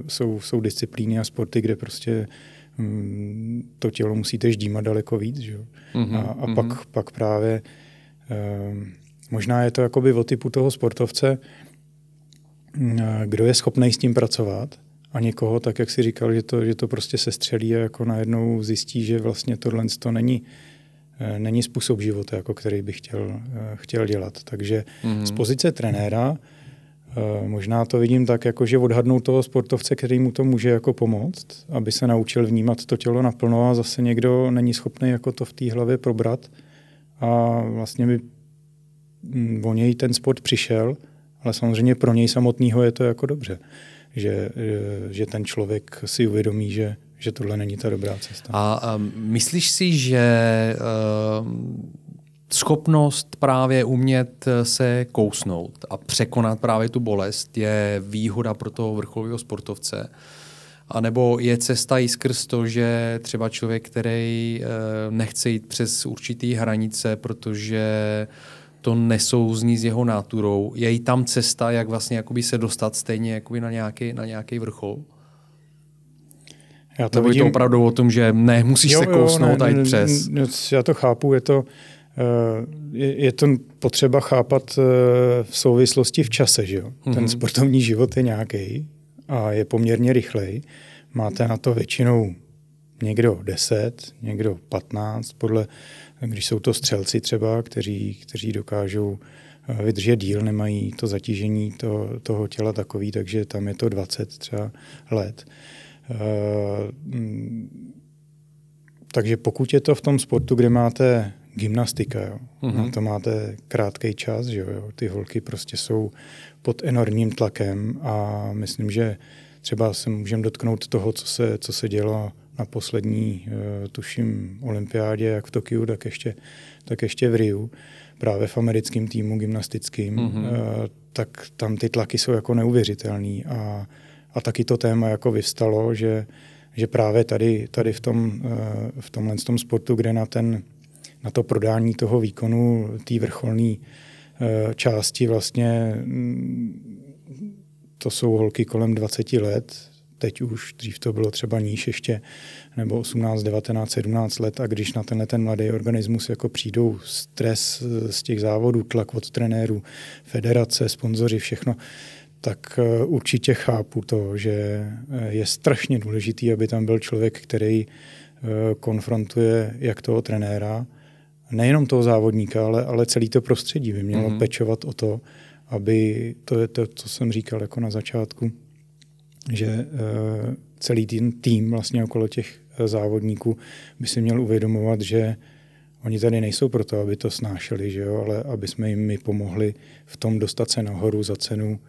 jsou, jsou disciplíny a sporty, kde prostě to tělo musíte ždímat daleko víc. Že? Mm-hmm, a a mm-hmm. pak, pak právě eh, možná je to jakoby o typu toho sportovce, eh, kdo je schopný s tím pracovat a někoho, tak jak si říkal, že to, že to prostě se střelí a jako najednou zjistí, že vlastně tohle to není, eh, není způsob života, jako který bych chtěl, chtěl dělat. Takže mm-hmm. z pozice trenéra možná to vidím tak, jako že odhadnout toho sportovce, který mu to může jako pomoct, aby se naučil vnímat to tělo naplno a zase někdo není schopný jako to v té hlavě probrat a vlastně by mm, o něj ten sport přišel, ale samozřejmě pro něj samotného je to jako dobře, že, že ten člověk si uvědomí, že, že tohle není ta dobrá cesta. A, a myslíš si, že uh schopnost právě umět eh, se kousnout a překonat právě tu bolest je výhoda pro toho vrcholového sportovce. A nebo je cesta i skrz to, že třeba člověk, který eh, nechce jít přes určitý hranice, protože to nesouzní s jeho náturou, je i tam cesta, jak vlastně jakoby se dostat stejně jakoby na nějaký, na nějaký vrchol? Já to Nebo vidím... je to opravdu o tom, že ne, musíš jo, se kousnout jo, ne, a jít přes? Já to chápu, je to, je, je to potřeba chápat eh, v souvislosti v čase. Že jo? Mm-hmm. Ten mhm. sportovní život je nějaký a je poměrně rychlej. Máte na to většinou někdo 10, někdo 15, podle, když jsou to střelci třeba, kteří, kteří dokážou eh, vydržet díl, nemají to zatížení to, toho těla takový, takže tam je to 20 třeba let. Mm, takže pokud je to v tom sportu, kde máte gymnastika. Jo. Mm-hmm. Na to máte krátký čas, že jo. Ty holky prostě jsou pod enormním tlakem a myslím, že třeba se můžeme dotknout toho, co se, co se dělo na poslední, uh, tuším, olympiádě, jak v Tokiu, tak ještě, tak ještě v Riu, právě v americkém týmu gymnastickým, mm-hmm. tak tam ty tlaky jsou jako neuvěřitelný a, a taky to téma jako vyvstalo, že, že právě tady, tady v, tom, uh, v tomhle tom sportu, kde na ten na to prodání toho výkonu té vrcholné eh, části vlastně mm, to jsou holky kolem 20 let, teď už, dřív to bylo třeba níž ještě, nebo 18, 19, 17 let. A když na tenhle ten mladý organismus jako přijdou stres z těch závodů, tlak od trenérů, federace, sponzoři, všechno, tak eh, určitě chápu to, že eh, je strašně důležitý, aby tam byl člověk, který konfrontuje jak toho trenéra, nejenom toho závodníka, ale, ale celý to prostředí by mělo mm-hmm. pečovat o to, aby, to je to, co jsem říkal jako na začátku, že celý tým, tým vlastně okolo těch závodníků by si měl uvědomovat, že oni tady nejsou proto, aby to snášeli, že jo, ale aby jsme jim my pomohli v tom dostat se nahoru za cenu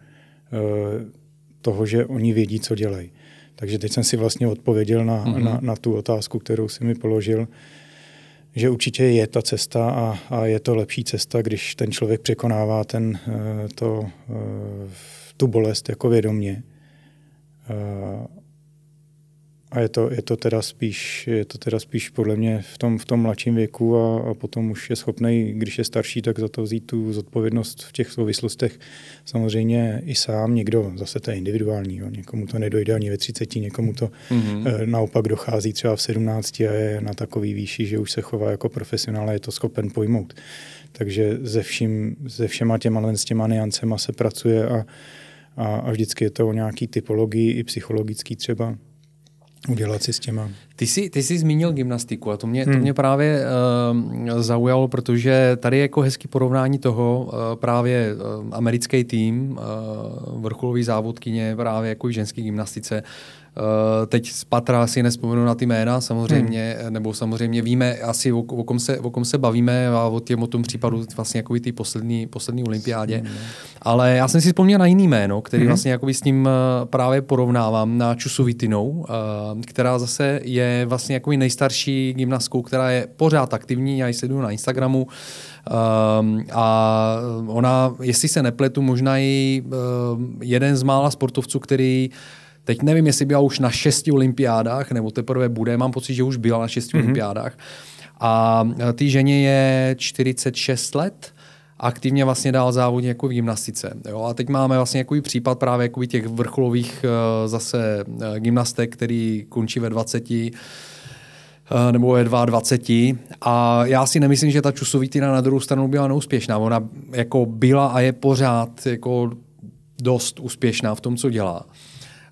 Eh, toho, že oni vědí, co dělají. Takže teď jsem si vlastně odpověděl na, mm-hmm. na, na tu otázku, kterou si mi položil, že určitě je ta cesta a, a je to lepší cesta, když ten člověk překonává ten, eh, to, eh, tu bolest jako vědomě a je to, je to, teda spíš, je to teda spíš podle mě v tom, v tom mladším věku a, a potom už je schopný, když je starší, tak za to vzít tu zodpovědnost v těch souvislostech. Samozřejmě i sám někdo, zase to je individuální, jo. někomu to nedojde ani ve 30, někomu to mm-hmm. naopak dochází třeba v 17 a je na takový výši, že už se chová jako profesionál a je to schopen pojmout. Takže ze, vším, ze všema těma, s těma niancema se pracuje a, a, a vždycky je to o nějaký typologii i psychologický třeba udělat si s těma. Ty jsi, ty jsi zmínil gymnastiku a to mě, hmm. to mě právě uh, zaujalo, protože tady je jako hezký porovnání toho uh, právě uh, americký tým, uh, vrcholový závodkyně právě jako i ženský gymnastice, Uh, teď z patra si nespomenu na ty jména samozřejmě, hmm. nebo samozřejmě víme asi, o, o, kom se, o kom se bavíme a o, těm, o tom případu vlastně jako ty poslední, poslední olympiádě. Hmm. Ale já jsem si vzpomněl na jiný jméno, který hmm. vlastně jako s ním eh, právě porovnávám na Čusovitinou, která zase je vlastně jako nejstarší gymnastkou, která je pořád aktivní, já ji sleduju na Instagramu. Um, a ona, jestli se nepletu, možná i uh, jeden z mála sportovců, který Teď nevím, jestli byla už na šesti olympiádách, nebo teprve bude, mám pocit, že už byla na šesti mm-hmm. olympiádách. A ty ženě je 46 let, aktivně vlastně dál závodně jako v gymnastice. Jo? A teď máme vlastně jako případ právě jako těch vrcholových uh, zase uh, gymnastek, který končí ve 20 uh, eh, nebo ve 22. A já si nemyslím, že ta Čusovitina na druhou stranu byla neúspěšná. Ona jako byla a je pořád jako dost úspěšná v tom, co dělá.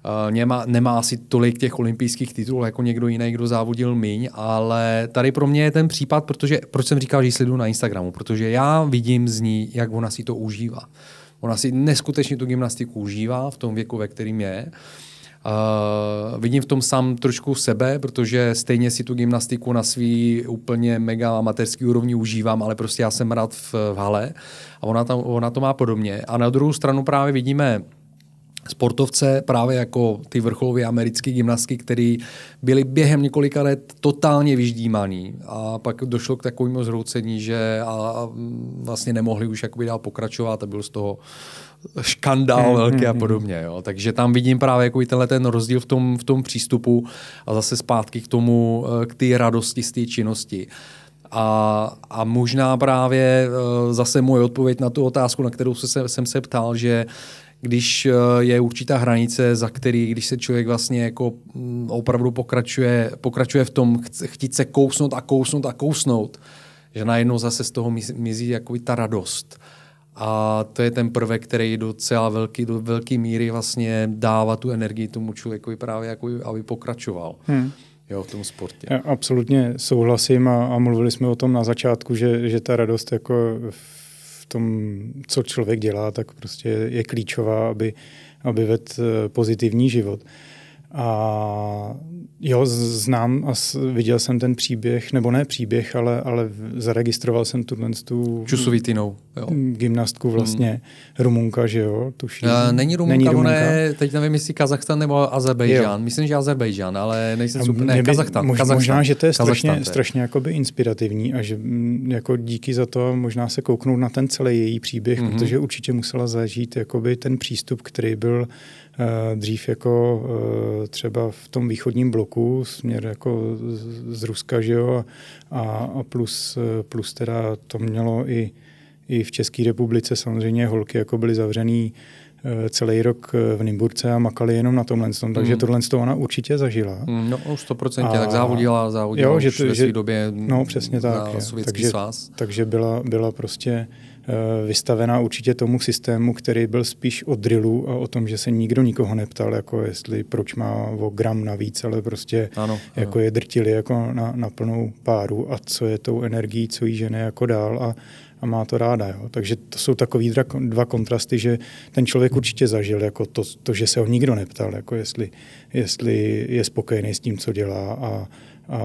Uh, nemá, nemá asi tolik těch olympijských titulů jako někdo jiný, kdo závodil míň, ale tady pro mě je ten případ, protože, proč jsem říkal, že ji sleduju na Instagramu, protože já vidím z ní, jak ona si to užívá. Ona si neskutečně tu gymnastiku užívá v tom věku, ve kterým je. Uh, vidím v tom sám trošku sebe, protože stejně si tu gymnastiku na svý úplně mega amatérský úrovni užívám, ale prostě já jsem rád v, v hale a ona, tam, ona to má podobně. A na druhou stranu právě vidíme sportovce, právě jako ty vrcholové americké gymnastky, které byly během několika let totálně vyždímaný a pak došlo k takovému zhroucení, že a, a vlastně nemohli už jakoby dál pokračovat a byl z toho škandál mm, velký a podobně. Jo. Takže tam vidím právě jako tenhle ten rozdíl v tom, v tom přístupu a zase zpátky k tomu, eh, k té radosti z té činnosti. A, a možná právě eh, zase moje odpověď na tu otázku, na kterou se, jsem se ptal, že když eh, je určitá hranice, za který, když se člověk vlastně jako mm, opravdu pokračuje, pokračuje v tom chtít se kousnout a kousnout a kousnout, že najednou zase z toho mizí jako ta radost. A to je ten prvek, který docela velký, do velké míry vlastně dává tu energii tomu člověku právě, jako, aby pokračoval. Hmm jo, v tom sportě. Já absolutně souhlasím a, a mluvili jsme o tom na začátku, že, že ta radost jako tom, co člověk dělá, tak prostě je klíčová, aby, aby vedl eh, pozitivní život. A jo, znám a viděl jsem ten příběh, nebo ne příběh, ale, ale zaregistroval jsem tuhle tu Čusovitinou, jo. gymnastku vlastně, hmm. Rumunka, že jo, tuším. Uh, není Rumunka, není Rumunka. Ne, teď nevím, jestli Kazachstan nebo Azerbejdžán. Myslím, že Azerbejdžán, ale nejsem super, ne, Kazachstan. Mož, Kazachstan. Možná, že to je strašně, Kazachstan, strašně jakoby inspirativní a že mm, jako díky za to možná se kouknout na ten celý její příběh, mm-hmm. protože určitě musela zažít jakoby ten přístup, který byl dřív jako eh, třeba v tom východním bloku, směr jako z Ruska, že jo, a, a plus, eh, plus teda to mělo i, i v České republice samozřejmě holky jako byly zavřený celý rok v Nymburce a makali jenom na tomhle. Takže mm. tohle to ona určitě zažila. Mm, no už 100%, a... tak závodila, závodila jo, že to, že, době No přesně tak. Takže, svaz. takže byla, byla prostě Eh, vystavená určitě tomu systému, který byl spíš o drillu a o tom, že se nikdo nikoho neptal, jako jestli proč má o gram navíc, ale prostě ano, jako ano. je drtili jako na, na plnou páru a co je tou energií, co jí žene jako dál a, a má to ráda. Jo. Takže to jsou takový dva, dva kontrasty, že ten člověk určitě zažil jako to, to že se ho nikdo neptal, jako jestli, jestli je spokojený s tím, co dělá a, a,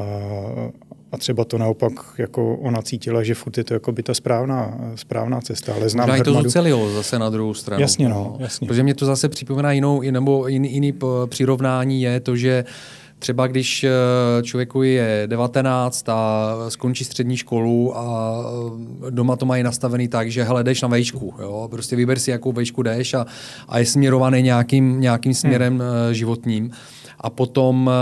a třeba to naopak jako ona cítila, že furt je to jako by ta správná, správná cesta. Ale znám Možná to zucelilo zase na druhou stranu. Jasně, no, jasně. Protože mě to zase připomíná jinou, nebo jiný, jiný přirovnání je to, že Třeba když eh, člověku je 19 a skončí střední školu a eh, doma to mají nastavený tak, že hele, jdeš na vejšku. Jo? Prostě vyber si, jakou vejšku jdeš a, a je směrovaný nějakým, nějakým směrem hmm. životním a potom uh,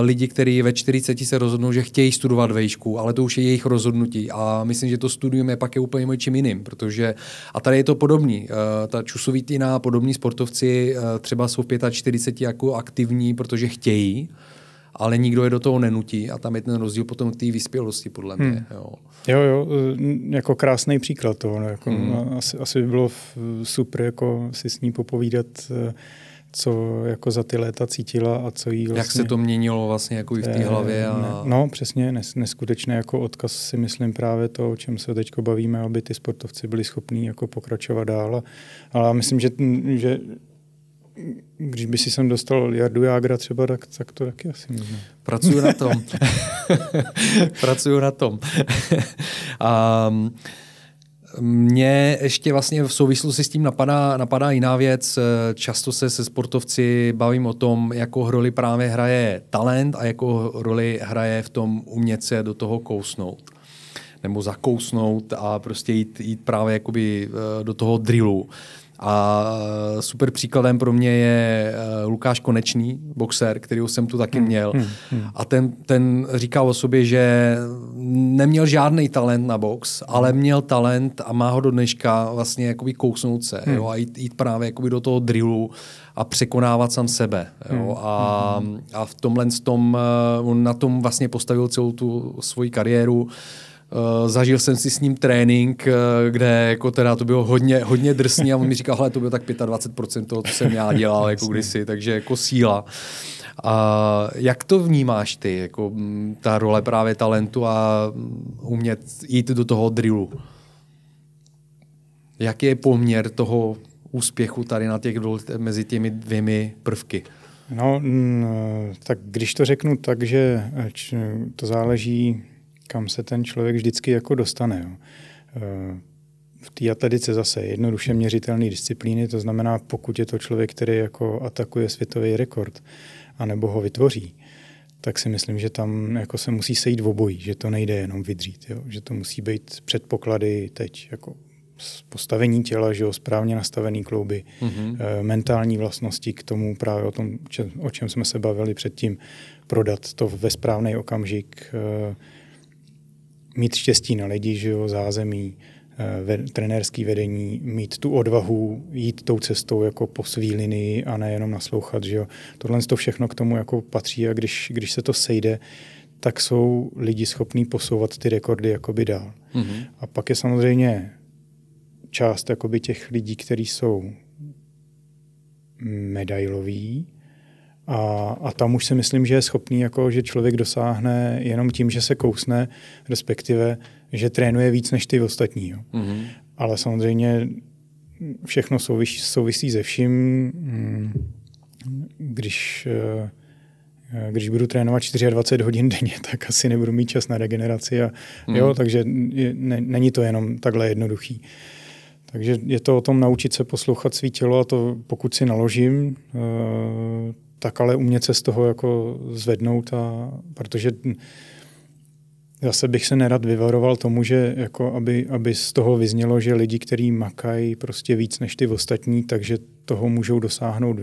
lidi, kteří ve 40 se rozhodnou, že chtějí studovat vejšku, ale to už je jejich rozhodnutí. A myslím, že to studium je pak je úplně něčím jiným, protože a tady je to podobný. Uh, ta čusovitina, podobní sportovci uh, třeba jsou v 45 jako aktivní, protože chtějí, ale nikdo je do toho nenutí a tam je ten rozdíl potom té vyspělosti, podle mě. Hmm. Jo. jo, jo, jako krásný příklad toho. No, jako, hmm. asi, asi by bylo super jako si s ní popovídat co jako za ty léta cítila a co jí vlastně... Jak se to měnilo vlastně jako i v té hlavě? A... No přesně, neskutečně jako odkaz si myslím právě to, o čem se teď bavíme, aby ty sportovci byli schopní jako pokračovat dál. Ale myslím, že, že když by si sem dostal Jardu Jágra třeba, tak, tak to taky asi možná. Pracuju na tom. Pracuju na tom. um, Mně ještě vlastně v souvislosti s tím napadá, napadá jiná věc. Často se se sportovci bavím o tom, jakou roli právě hraje talent a jakou roli hraje v tom umět se do toho kousnout nebo zakousnout a prostě jít, jít právě jakoby eh, do toho drillu. A super příkladem pro mě je eh, Lukáš Konečný, boxer, který jsem tu taky hmm, měl. Hmm, hmm, hmm. A ten, ten říkal o sobě, že neměl žádný talent na box, ale měl talent a má ho do dneška vlastně jakoby kousnout se hmm. jo, a jít, jít právě jakoby do toho drillu a překonávat sám sebe. Jo, hmm. a, hmm. a v tomhle tom, eh, on na tom vlastně postavil celou tu svoji kariéru. Uh, zažil jsem si s ním trénink, uh, kde jako teda to bylo hodně, hodně drsný a on mi říkal, hele, to bylo tak 25% toho, co jsem já dělal jako kdysi, takže jako síla. A jak to vnímáš ty, jako ta role právě talentu a umět jít do toho drillu? Jaký je poměr toho úspěchu tady na těch mezi těmi dvěmi prvky? No, tak když to řeknu tak, že to záleží kam se ten člověk vždycky jako dostane. Jo. Eh, v té atletice zase jednoduše měřitelné disciplíny, to znamená, pokud je to člověk, který jako atakuje světový rekord, anebo ho vytvoří, tak si myslím, že tam jako se musí sejít v obojí, že to nejde jenom vydřít, jo? že to musí být předpoklady teď jako postavení těla, že jo, správně nastavený klouby, mm-hmm. mentální vlastnosti k tomu právě o tom, o čem jsme se bavili předtím, prodat to ve správný okamžik, eh, mít štěstí na lidi, že jo, zázemí, eh, ve, trenérský vedení, mít tu odvahu jít tou cestou jako po svý linii a nejenom naslouchat. Že jo. Tohle to všechno k tomu jako patří a když, když se to sejde, tak jsou lidi schopní posouvat ty rekordy jakoby dál. Mm-hmm. A pak je samozřejmě část jakoby těch lidí, kteří jsou medailoví, a, a tam už si myslím, že je schopný, jako, že člověk dosáhne jenom tím, že se kousne, respektive, že trénuje víc než ty ostatní. Jo. Mm-hmm. Ale samozřejmě všechno souvisí, souvisí se vším. Mm, když, eh, když budu trénovat 24 hodin denně, tak asi nebudu mít čas na regeneraci. A, mm. jo, takže je, ne, není to jenom takhle jednoduchý. Takže je to o tom naučit se poslouchat svý tělo a to pokud si naložím, eh, tak ale umět se z toho jako zvednout, a, protože zase bych se nerad vyvaroval tomu, že jako aby, aby z toho vyznělo, že lidi, kteří makají prostě víc než ty ostatní, takže toho můžou dosáhnout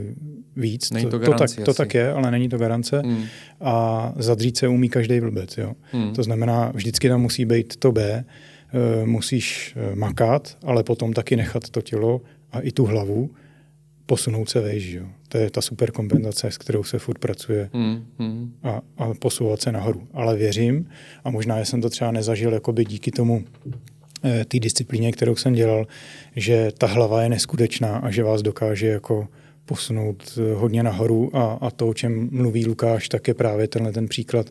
víc. Není to, to, to, tak, to tak je, ale není to garance. Hmm. A zadřít se umí každý blbec. Jo. Hmm. To znamená, vždycky tam musí být to B, eh, musíš eh, makat, ale potom taky nechat to tělo a i tu hlavu posunout se vejš. Jo. To je ta super kompenzace, s kterou se furt pracuje mm, mm. A, a posouvat se nahoru. Ale věřím, a možná jsem to třeba nezažil jakoby díky tomu eh, té disciplíně, kterou jsem dělal, že ta hlava je neskutečná a že vás dokáže jako posunout eh, hodně nahoru a, a to, o čem mluví Lukáš, tak je právě tenhle ten příklad,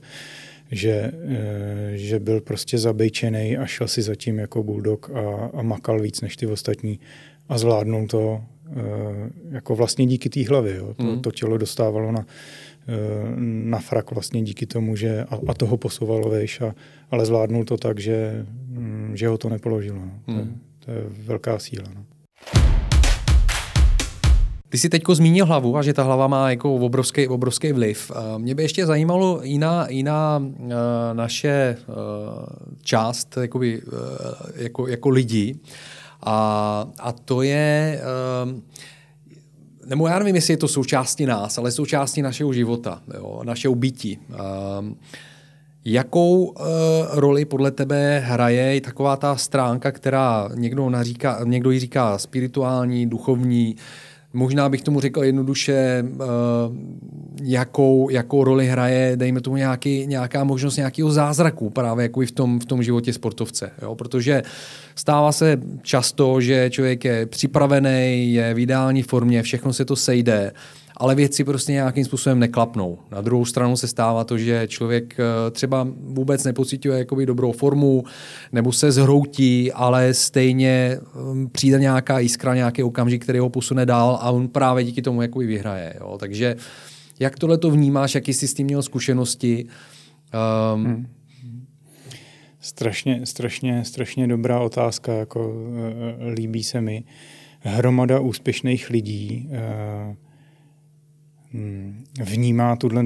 že, eh, že byl prostě zabejčený a šel si zatím jako bulldog a, a makal víc než ty ostatní a zvládnul to jako vlastně díky té hlavě. Jo. To, mm. to tělo dostávalo na, eh, na frak vlastně díky tomu, že a, a toho posouvalo vejš, a, ale zvládnul to tak, že, mm, že ho to nepoložilo. No. To, je, mm. to je velká síla. No. Ty jsi teďko zmínil hlavu a že ta hlava má jako obrovský, obrovský vliv. Mě by ještě zajímalo jiná, jiná naše část jakoby, jako, jako lidi. A, a to je, um, nebo já nevím, jestli je to součástí nás, ale součástí našeho života, jo, našeho bytí. Um, Jakou uh, roli podle tebe hraje taková ta stránka, která někdo, naříká, někdo ji říká spirituální, duchovní, Možná bych tomu řekl jednoduše, eh, jakou, jakou roli hraje, dejme tomu nějaký, nějaká možnost nějakého zázraku právě jako i v tom, v tom životě sportovce. Jo? Protože stává se často, že člověk je připravený, je v ideální formě, všechno se to sejde, ale věci prostě nějakým způsobem neklapnou. Na druhou stranu se stává to, že člověk eh, třeba vůbec nepocituje jakoby dobrou formu nebo se zhroutí, ale stejně hm, přijde nějaká jiskra, nějaký okamžik, který ho posune dál a on právě díky tomu jakoby vyhraje. Jo. Takže jak tohle to vnímáš, jaký jsi s tím měl zkušenosti? Um, hmm. Strašně, strašně, strašně dobrá otázka, jako uh, líbí se mi. Hromada úspěšných lidí uh, Hmm. vnímá tuhle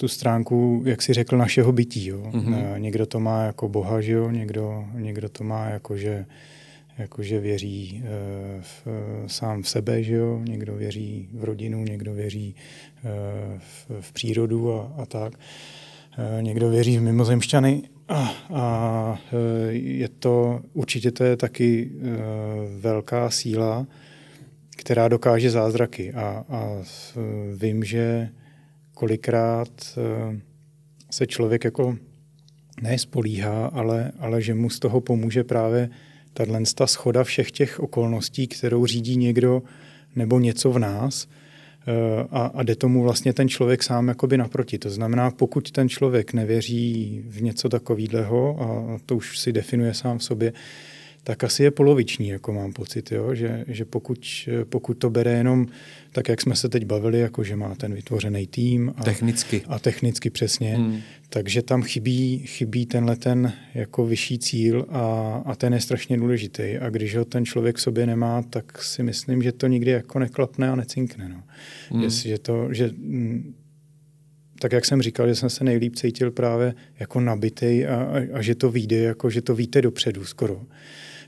tu stránku, jak si řekl, našeho bytí. Jo. Mm-hmm. Někdo to má jako boha, že jo? Někdo, někdo to má jako, že, jako, že věří v, sám v sebe, že jo? někdo věří v rodinu, někdo věří v, v přírodu a, a tak. Někdo věří v mimozemšťany a, a je to, určitě to je taky velká síla, která dokáže zázraky. A, a vím, že kolikrát eh, se člověk jako nespolíhá, ale, ale že mu z toho pomůže právě tato schoda všech těch okolností, kterou řídí někdo nebo něco v nás a, a jde tomu vlastně ten člověk sám jakoby naproti. To znamená, pokud ten člověk nevěří v něco takového a to už si definuje sám v sobě, tak asi je poloviční, jako mám pocit, jo? Že, že pokud, pokud to bere jenom tak, jak jsme se teď bavili, jako že má ten vytvořený tým. A, technicky. A technicky přesně. Hmm. Takže tam chybí, chybí tenhle ten jako vyšší cíl a, a ten je strašně důležitý. A když ho ten člověk v sobě nemá, tak si myslím, že to nikdy jako neklapne a necinkne. No. Hmm. Že, že to, že, mm, tak jak jsem říkal, že jsem se nejlíp cítil právě jako nabitej a, a, a že to vyjde, jako že to víte dopředu skoro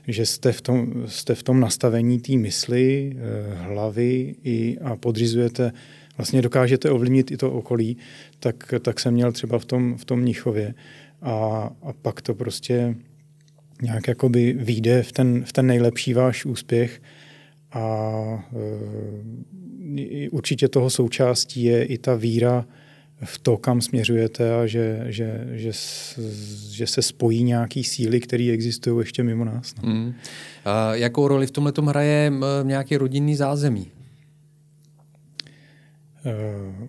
že jste v tom, jste v tom nastavení té mysli, eh, hlavy i, a podřizujete, vlastně dokážete ovlivnit i to okolí, tak, tak jsem měl třeba v tom, v tom Mnichově. A, a pak to prostě nějak jakoby vyjde v ten, v ten nejlepší váš úspěch a e, určitě toho součástí je i ta víra v to, kam směřujete a že, že, že, že se spojí nějaký síly, které existují ještě mimo nás. No. Mm. A jakou roli v tomhle hraje nějaký rodinný zázemí? Uh,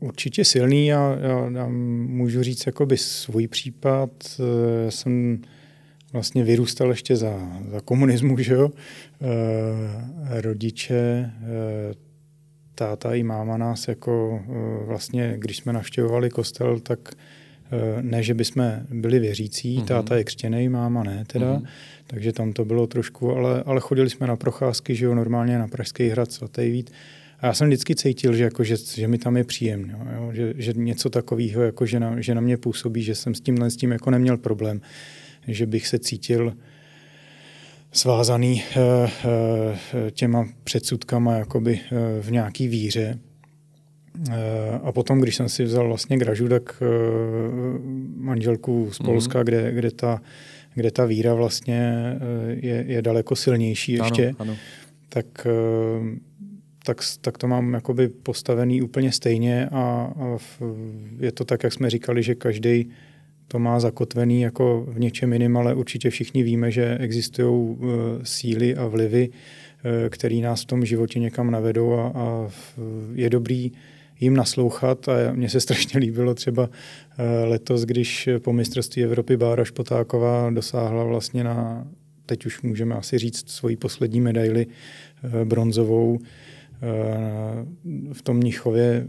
určitě silný. Já, já, já můžu říct jakoby svůj případ. Já jsem vlastně vyrůstal ještě za, za komunismu, že jo? Uh, rodiče táta i máma nás jako eh, vlastně, když jsme navštěvovali kostel, tak eh, ne, že bychom byli věřící, mm-hmm. táta je křtěný, máma ne teda, mm-hmm. takže tam to bylo trošku, ale, ale chodili jsme na procházky, že jo, normálně na Pražský hrad, svatý vít. A já jsem vždycky cítil, že, jako, že, že mi tam je příjemně, jo, že, že něco takového, jako, že, na, že na mě působí, že jsem s tímhle s tím jako neměl problém, že bych se cítil svázaný eh, eh, těma předsudkama jakoby eh, v nějaký víře. A potom, když jsem si vzal vlastně gražu, tak manželku z Polska, mm. kde, kde, ta, kde ta víra vlastně je, je daleko silnější ještě, ano, ano. tak tak, tak to mám jakoby postavený úplně stejně a, a je to tak, jak jsme říkali, že každý to má zakotvený jako v něčem jiném, ale určitě všichni víme, že existují uh, síly a vlivy, uh, které nás v tom životě někam navedou a, a je dobrý jim naslouchat. A mně se strašně líbilo třeba uh, letos, když po mistrovství Evropy Bára Špotáková dosáhla vlastně na, teď už můžeme asi říct, svoji poslední medaili bronzovou v tom Mnichově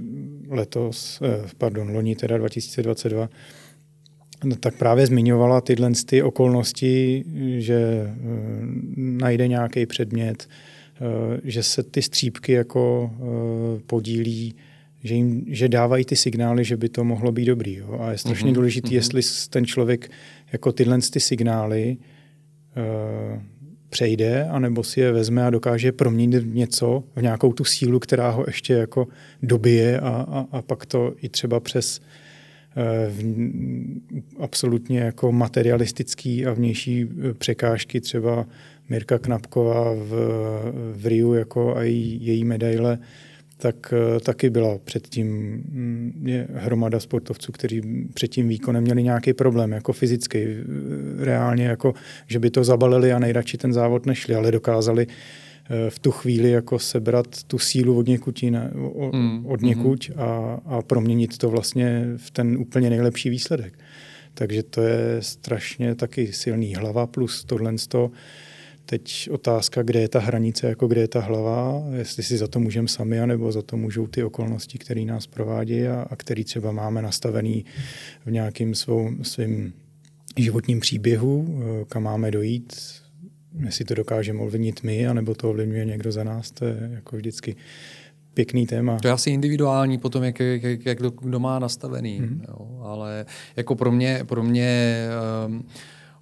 letos, pardon, loni teda 2022, No, tak právě zmiňovala tyhle ty okolnosti, že eh, najde nějaký předmět, eh, že se ty střípky jako eh, podílí, že, jim, že dávají ty signály, že by to mohlo být dobrý. Jo? A je strašně mm-hmm. důležité, mm-hmm. jestli ten člověk jako tyhle ty signály uh, přejde, anebo si je vezme a dokáže proměnit něco v nějakou tu sílu, která ho ještě jako dobije a, a, a pak to i třeba přes uh, v, absolutně jako materialistický a vnější e, překážky, třeba Mirka Knapková v, v Riu jako a její, její medaile, tak e, taky byla předtím mm, je hromada sportovců, kteří před tím výkonem měli nějaký problém, jako fyzický, reálně, jako, že by to zabalili a nejradši ten závod nešli, ale dokázali uh, Eh, v tu chvíli jako sebrat tu sílu od někud, jiné, mm, od někud mm. a, a proměnit to vlastně v ten úplně nejlepší výsledek. Takže to je strašně taky silný hlava plus tohle to. Teď otázka, kde je ta hranice, jako kde je ta hlava, jestli si za to můžeme sami, anebo za to můžou ty okolnosti, které nás provádějí a, a který třeba máme nastavený v nějakým svou, svým životním příběhu, eh, kam máme dojít, jestli to dokážeme ovlivnit my, anebo to ovlivňuje někdo za nás, to je jako vždycky pěkný téma. To je asi individuální potom, jak, jak, jak kdo má nastavený, mm-hmm. jo, ale jako pro mě, pro mě um,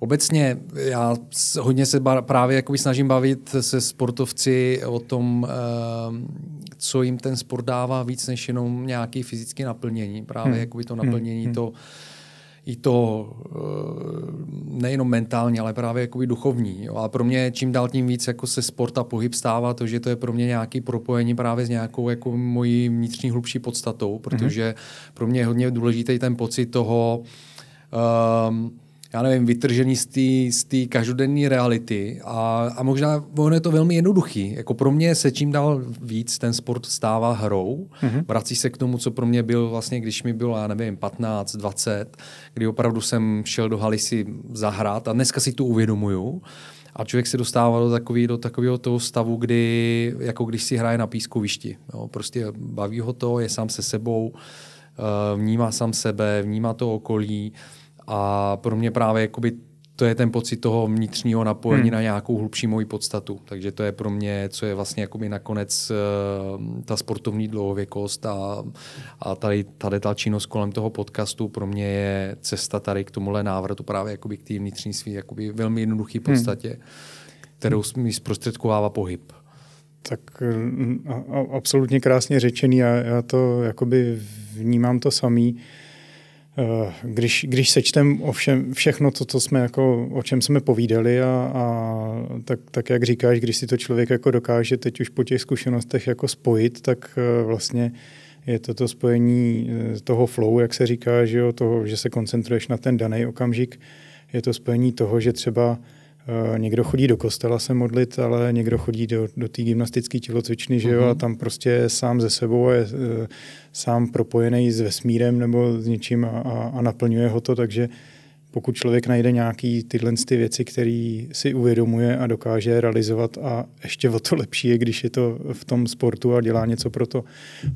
Obecně já hodně se právě jakoby snažím bavit se sportovci o tom, ehm, co jim ten sport dává víc než jenom nějaký fyzické naplnění. Právě hmm. jakoby to naplnění, hmm. to, i to eh, nejenom mentální, ale právě jakoby duchovní. Jo. A pro mě čím dál tím víc jako se sport a pohyb stává to, že to je pro mě nějaký propojení právě s nějakou jako mojí vnitřní hlubší podstatou, protože mm-hmm. pro mě je hodně důležitý ten pocit toho, um, já nevím, vytržený z té každodenní reality a, a možná ono je to velmi jednoduchý. Jako pro mě se čím dál víc ten sport stává hrou. Mm-hmm. Vrací se k tomu, co pro mě byl vlastně, když mi bylo, já nevím, 15, 20, kdy opravdu jsem šel do haly si zahrát a dneska si to uvědomuju. A člověk se dostává do, takový, do takového toho stavu, kdy, jako když si hraje na pískovišti. Jo, prostě baví ho to, je sám se sebou, eh, vnímá sám sebe, vnímá to okolí a pro mě právě jakoby to je ten pocit toho vnitřního napojení hmm. na nějakou hlubší moji podstatu. Takže to je pro mě, co je vlastně jakoby nakonec uh, ta sportovní dlouhověkost a, a tady, tady ta činnost kolem toho podcastu pro mě je cesta tady k tomuhle návratu právě jakoby k té vnitřní svý jakoby velmi jednoduché hmm. podstatě, hmm. kterou mi zprostředkovává pohyb. Tak mm, a, a, absolutně krásně řečený a já to jakoby vnímám to samý. Eh, když, když sečtem o všem, všechno to, co jsme jako, o čem jsme povídali a, a tak, tak, jak říkáš, když si to člověk jako dokáže teď už po těch zkušenostech jako spojit, tak eh, vlastně je to to spojení eh, toho flow, jak se říká, že, jo, toho, že se koncentruješ na ten daný okamžik, je to spojení toho, že třeba Eh, někdo chodí do kostela se modlit, ale někdo chodí do, do té gymnastické tělocvičny, že jo, uh-huh. a tam prostě je sám ze sebou je uh, sám propojený s vesmírem nebo s něčím a, a, a naplňuje ho to, takže pokud člověk najde nějaký tyhle ty věci, které si uvědomuje a dokáže realizovat a ještě o to lepší je, když je to v tom sportu a dělá něco pro to,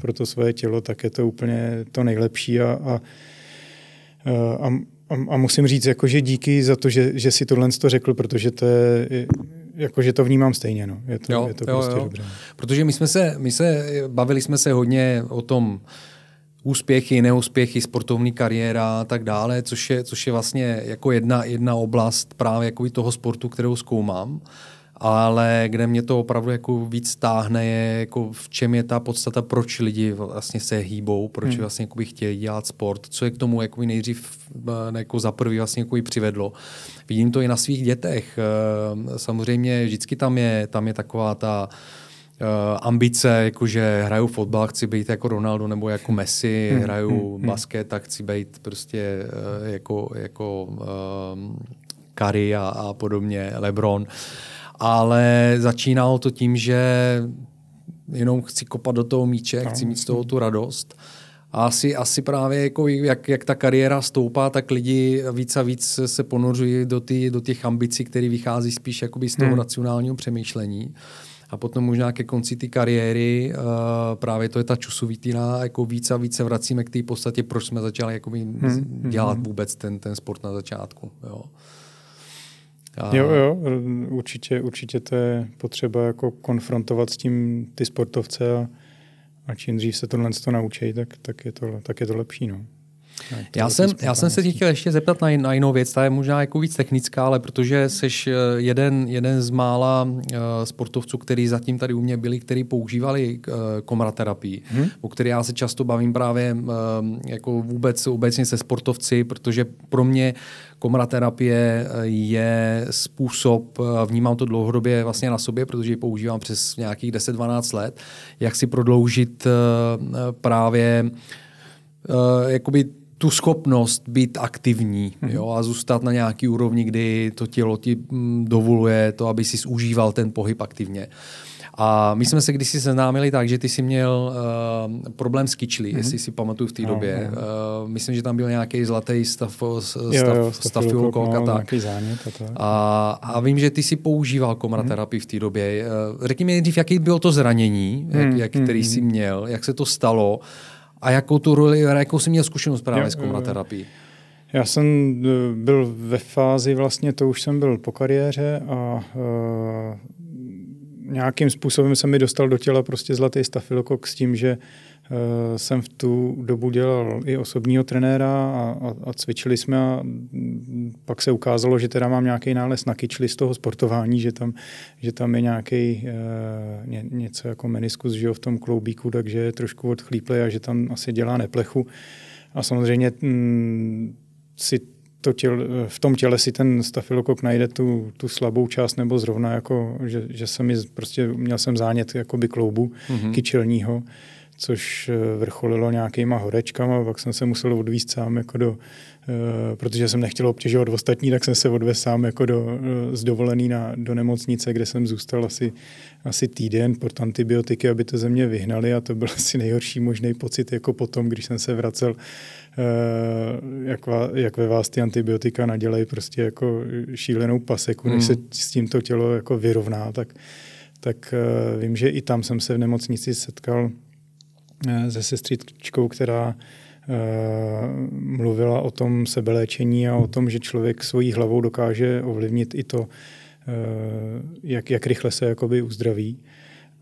pro to svoje tělo, tak je to úplně to nejlepší a, a, a a, a musím říct, jako, že díky za to, že, že si tohle to řekl, protože to je, jako, že to vnímám stejně. No. Je to, jo, je to jo, prostě jo. dobré. Protože my jsme se, my se, bavili jsme se hodně o tom, úspěchy, neúspěchy, sportovní kariéra a tak dále, což je, což je vlastně jako jedna, jedna oblast právě jako toho sportu, kterou zkoumám ale kde mě to opravdu jako víc táhne, je jako v čem je ta podstata, proč lidi vlastně se hýbou, proč hmm. vlastně by chtěli dělat sport, co je k tomu jako nejdřív eh, jako za prvý vlastně jako přivedlo. Vidím to i na svých dětech. Eh, samozřejmě vždycky tam je, tam je taková ta ambice, jakože hraju fotbal, chci být jako Ronaldo nebo jako Messi, hmm, hraju hmm, hmm. basket, tak chci být prostě uh, jako, jako um, Curry a, a podobně, LeBron. Ale začínalo to tím, že jenom chci kopat do toho míče, no, chci mít z toho tu radost. A asi, asi právě jako jak, jak ta kariéra stoupá, tak lidi víc a víc se ponořují do, ty, do těch ambicí, které vychází spíš jakoby z toho hmm. racionálního přemýšlení. A potom možná ke konci ty kariéry uh, právě to je ta čusovitina, jako víc a víc se vracíme k té podstatě, proč jsme začali jakoby hmm. dělat hmm. vůbec ten, ten sport na začátku. Jo. A... Jo, jo, určitě, určitě to je potřeba jako konfrontovat s tím ty sportovce a, a čím dřív se tohle to naučí, tak, tak, je to, tak je to lepší. No. Já jsem, já jsem se tě chtěl ještě zeptat na, na jinou věc, ta je možná jako víc technická, ale protože jsi eh, jeden, jeden z mála uh, sportovců, který zatím tady u mě byli, který používali uh, komraterapii, hmm. o které já se často bavím právě uh, jako vůbec obecně se sportovci, protože pro mě komraterapie je způsob, vnímám to dlouhodobě vlastně na sobě, protože ji používám přes nějakých 10-12 let, jak si prodloužit právě jakoby tu schopnost být aktivní mm-hmm. jo, a zůstat na nějaký úrovni, kdy to tělo ti mm, dovoluje to, aby si užíval ten pohyb aktivně. A my jsme se kdysi seznámili tak, že ty jsi měl uh, problém s kyčlí, mm-hmm. jestli si pamatuju v té no, době. No. Uh, myslím, že tam byl nějaký zlatý stav, stav, stafilokok a tak. A, a vím, že ty si používal komraterapii mm-hmm. v té době. Uh, řekni mi nejdřív, jaký bylo to zranění, jak, jak, který mm-hmm. jsi měl, jak se to stalo a jakou tu roli, jakou jsi měl zkušenost právě jo, s komraterapií? Já jsem e, byl ve fázi, vlastně to už jsem byl po kariéře a uh, nějakým způsobem se mi dostal do těla prostě zlatý stafilokok s tím, že jsem v tu dobu dělal i osobního trenéra a, a, a cvičili jsme a pak se ukázalo, že teda mám nějaký nález na kyčli z toho sportování, že tam, že tam je nějaký uh, ně, něco jako meniskus že jo, v tom kloubíku, takže je trošku odchlíplý a že tam asi dělá neplechu. A samozřejmě mm, si to těl, v tom těle si ten stafilokok najde tu, tu slabou část nebo zrovna jako, že, že jsem mi prostě, měl jsem zánět jakoby kloubu mm-hmm. kyčelního, což eh, vrcholilo nějakýma horečkama, pak jsem se musel odvíst sám jako do, uh, protože jsem nechtěl obtěžovat ostatní, tak jsem se odvezl sám jako do, uh, z dovolený na, do nemocnice, kde jsem zůstal asi, asi týden pod antibiotiky, aby to ze mě vyhnali a to byl asi nejhorší možný pocit jako potom, když jsem se vracel Eh, jak, jak ve vás ty antibiotika nadělají prostě jako šílenou paseku, než se hmm. s tím to tělo jako vyrovná, tak, tak eh, vím, že i tam jsem se v nemocnici setkal eh, se sestřičkou, která mluvila o tom sebeléčení a o tom, že člověk svojí hlavou dokáže ovlivnit i to, jak, jak rychle se jakoby uzdraví.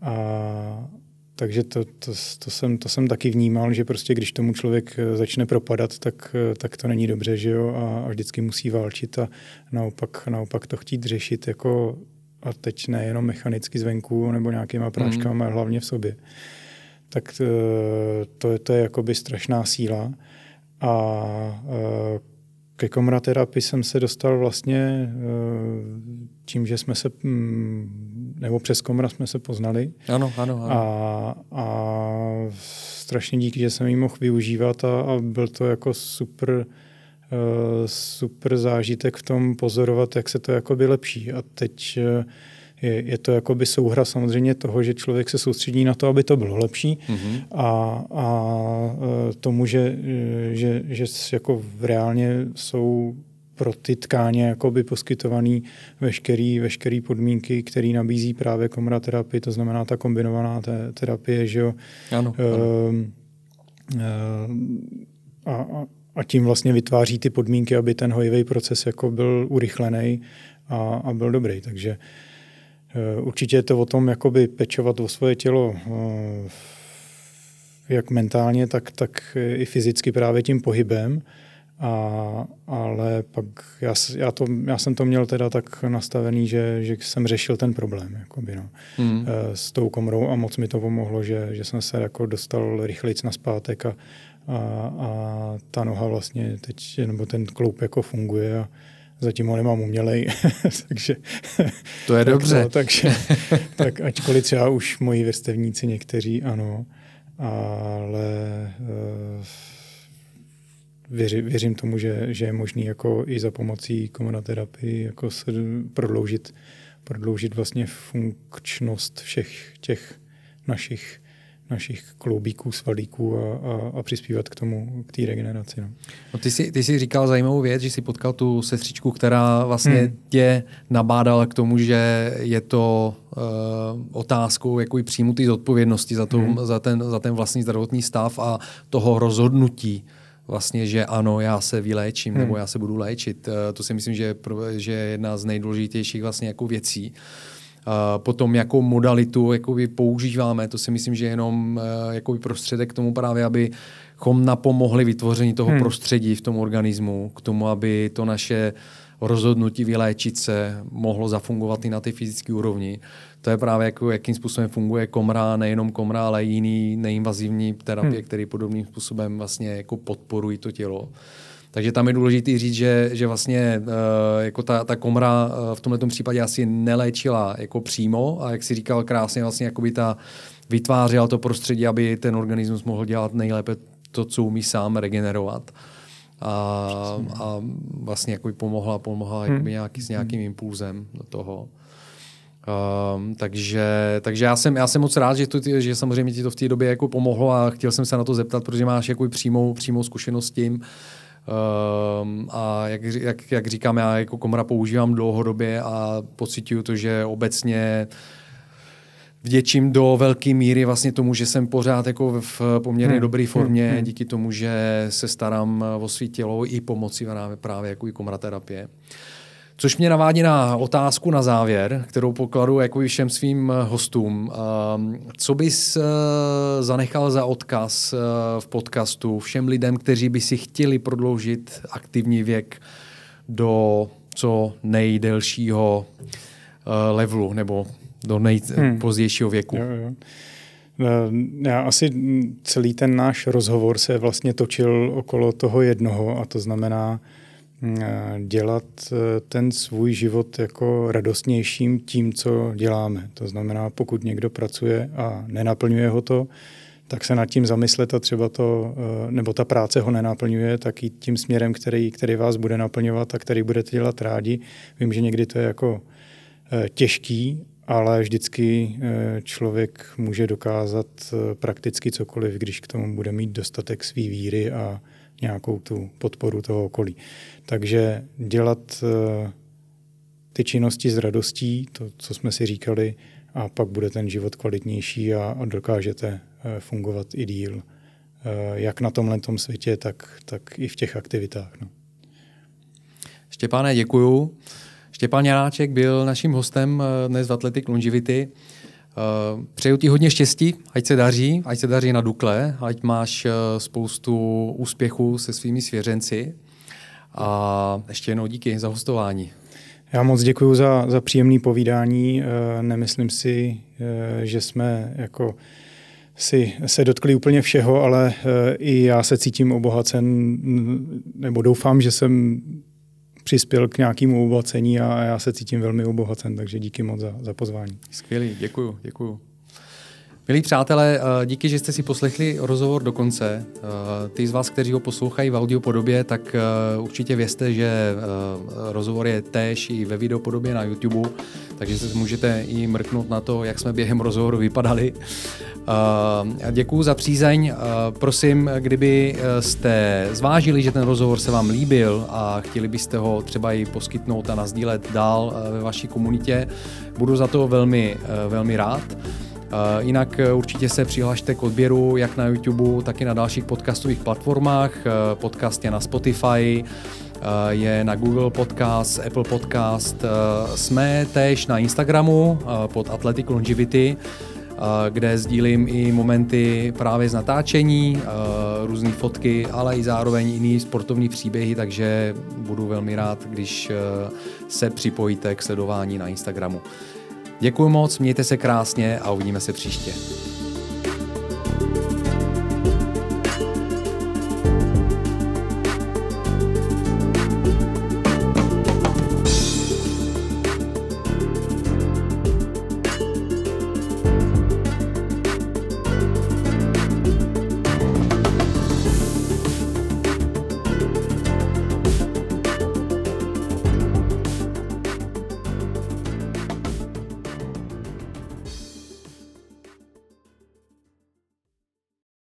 A, takže to, to, to, jsem, to jsem taky vnímal, že prostě když tomu člověk eh, začne propadat, tak, eh, tak to není dobře, že jo, a, a vždycky musí válčit a naopak, naopak to chtít řešit jako a teď nejenom mechanicky zvenku nebo nějakýma práškama, mm. ale hlavně v sobě. Tak to, eh, to, to je jakoby strašná síla a ke komraterapii jsem se dostal vlastně tím, že jsme se, mm, nebo přes komra jsme se poznali. Ano, ano, ano. A, a strašně díky, že jsem ji mohl využívat a, a byl to jako super, super zážitek v tom pozorovat, jak se to jakoby lepší. A teď uh, je, je to jakoby souhra samozřejmě toho, že člověk se soustředí na to, aby to bylo lepší mm-hmm. a, a uh, tomu, že, že, že jako reálně jsou pro ty tkáně jakoby poskytovaný veškerý, veškerý podmínky, které nabízí právě komraterapie, to znamená ta kombinovaná te, terapie, že jo. Ano, ehm, ehm, a, a, a tím vlastně vytváří ty podmínky, aby ten hojivý proces jako byl urychlený a, a byl dobrý. Takže určitě je to o tom jakoby pečovat o svoje tělo eh, jak mentálně, tak, tak i fyzicky právě tím pohybem. A, ale pak já, já, to, já jsem to měl teda tak nastavený, že, že jsem řešil ten problém jakoby, no, mm. s tou komorou a moc mi to pomohlo, že, že jsem se jako dostal rychleji na zpátek a, a, a ta noha vlastně teď, nebo ten kloup jako funguje a, zatím ho nemám umělej, takže... To je tak, dobře. No, takže, tak ačkoliv třeba už moji vrstevníci někteří ano, ale uh, věři, věřím tomu, že, že je možný jako i za pomocí komonoterapii jako se prodloužit, prodloužit vlastně funkčnost všech těch našich našich kloubíků, svalíků a, a, a přispívat k tomu, k té regeneraci. No. No ty, jsi, ty jsi říkal zajímavou věc, že jsi potkal tu sestřičku, která vlastně hmm. tě nabádala k tomu, že je to uh, otázkou jako příjmu ty zodpovědnosti za, to, hmm. za, ten, za ten vlastní zdravotní stav a toho rozhodnutí vlastně, že ano, já se vyléčím hmm. nebo já se budu léčit. Uh, to si myslím, že, že je jedna z nejdůležitějších vlastně jako věcí. Uh, Potom, jakou modalitu jakoby používáme, to si myslím, že je jenom eh, jakoby prostředek k tomu právě, abychom napomohli vytvoření toho hmm. prostředí v tom organismu, k tomu, aby to naše rozhodnutí vyléčit se mohlo zafungovat i na té fyzické úrovni. To je právě jako, jakým způsobem funguje komra, nejenom komra, ale i jiný neinvazivní terapie, hmm. které podobným způsobem vlastně jako podporují to tělo. Takže tam je důležité říct, že, že vlastně uh, jako ta, ta komra uh, v tomto případě asi neléčila jako přímo a jak si říkal krásně, vlastně by ta vytvářela to prostředí, aby ten organismus mohl dělat nejlépe to, co umí sám regenerovat. A, a vlastně jako pomohla, pomohla hmm. nějaký, s nějakým impulzem do toho. Um, takže, takže já, jsem, já jsem moc rád, že, to, že samozřejmě ti to v té době jako pomohlo a chtěl jsem se na to zeptat, protože máš jako přímou, přímou zkušenost s tím. Um, a jak, jak, jak říkám, já jako komora používám dlouhodobě a pocituju to, že obecně vděčím do velké míry vlastně tomu, že jsem pořád jako v poměrně hmm. dobré formě, hmm. díky tomu, že se starám o svý tělo i pomocí právě jako i komraterapie. terapie. Což mě navádí na otázku na závěr, kterou pokladu jako i všem svým eh, hostům. Ehm, co bys eh, zanechal za odkaz eh, v podcastu všem lidem, kteří by si chtěli prodloužit aktivní věk do co nejdelšího levelu nebo do nejpozdějšího věku? Hmm. Jo, jo. Já asi celý ten náš rozhovor se vlastně točil okolo toho jednoho a to znamená dělat eh, ten svůj život jako radostnějším tím, co děláme. To znamená, pokud někdo pracuje a nenaplňuje ho to, tak se nad tím zamyslet a třeba to, eh, nebo ta práce ho nenaplňuje, tak i tím směrem, který, který vás bude naplňovat a který budete dělat rádi. Vím, že někdy to je jako těžký, ale vždycky člověk může dokázat prakticky cokoliv, když k tomu bude mít dostatek své víry a nějakou tu podporu toho okolí. Takže dělat eh, ty činnosti s radostí, to, co jsme si říkali, a pak bude ten život kvalitnější a, dokážete eh, fungovat i díl. Eh, jak na tomhle tom světě, tak, tak i v těch aktivitách. No. Štěpáne, děkuju. Štěpán Janáček byl naším hostem dnes v Athletic Longevity. Uh, přeju ti hodně štěstí, ať se daří, ať se daří na Dukle, ať máš uh, spoustu úspěchů se svými svěřenci. A ještě jednou díky za hostování. Já moc děkuji za, za příjemné povídání. Uh, nemyslím si, že jsme jako si se dotkli úplně všeho, ale i já se cítím obohacen, nebo doufám, že jsem přispěl k nějakému obohacení a já se cítím velmi obohacen, takže díky moc za, za pozvání. Skvělý, děkuju, děkuju. Milí přátelé, eh, díky, že jste si poslechli rozhovor do konce. Eh, ty z vás, kteří ho poslouchají v audio podobě, tak eh, určitě vězte, že rozhovor je též i ve videopodobě na YouTube, takže se můžete i mrknout na to, jak jsme během rozhovoru vypadali. Děkuji za přízeň. Prosím, kdyby jste zvážili, že ten rozhovor se vám líbil a chtěli byste ho třeba i poskytnout a nazdílet dál ve vaší komunitě, budu za to velmi, velmi rád. Jinak e, určitě se přihlašte k odběru jak na YouTube, tak i na dalších podcastových platformách. E, podcast je na Spotify, je na Google Podcast, Apple Podcast. Jsme též na Instagramu pod Athletic Longevity, kde sdílím i momenty právě z natáčení, různé fotky, ale i zároveň jiný sportovní příběhy, takže budu velmi rád, když se připojíte k sledování na Instagramu. Děkuji moc, mějte se krásně a uvidíme se příště.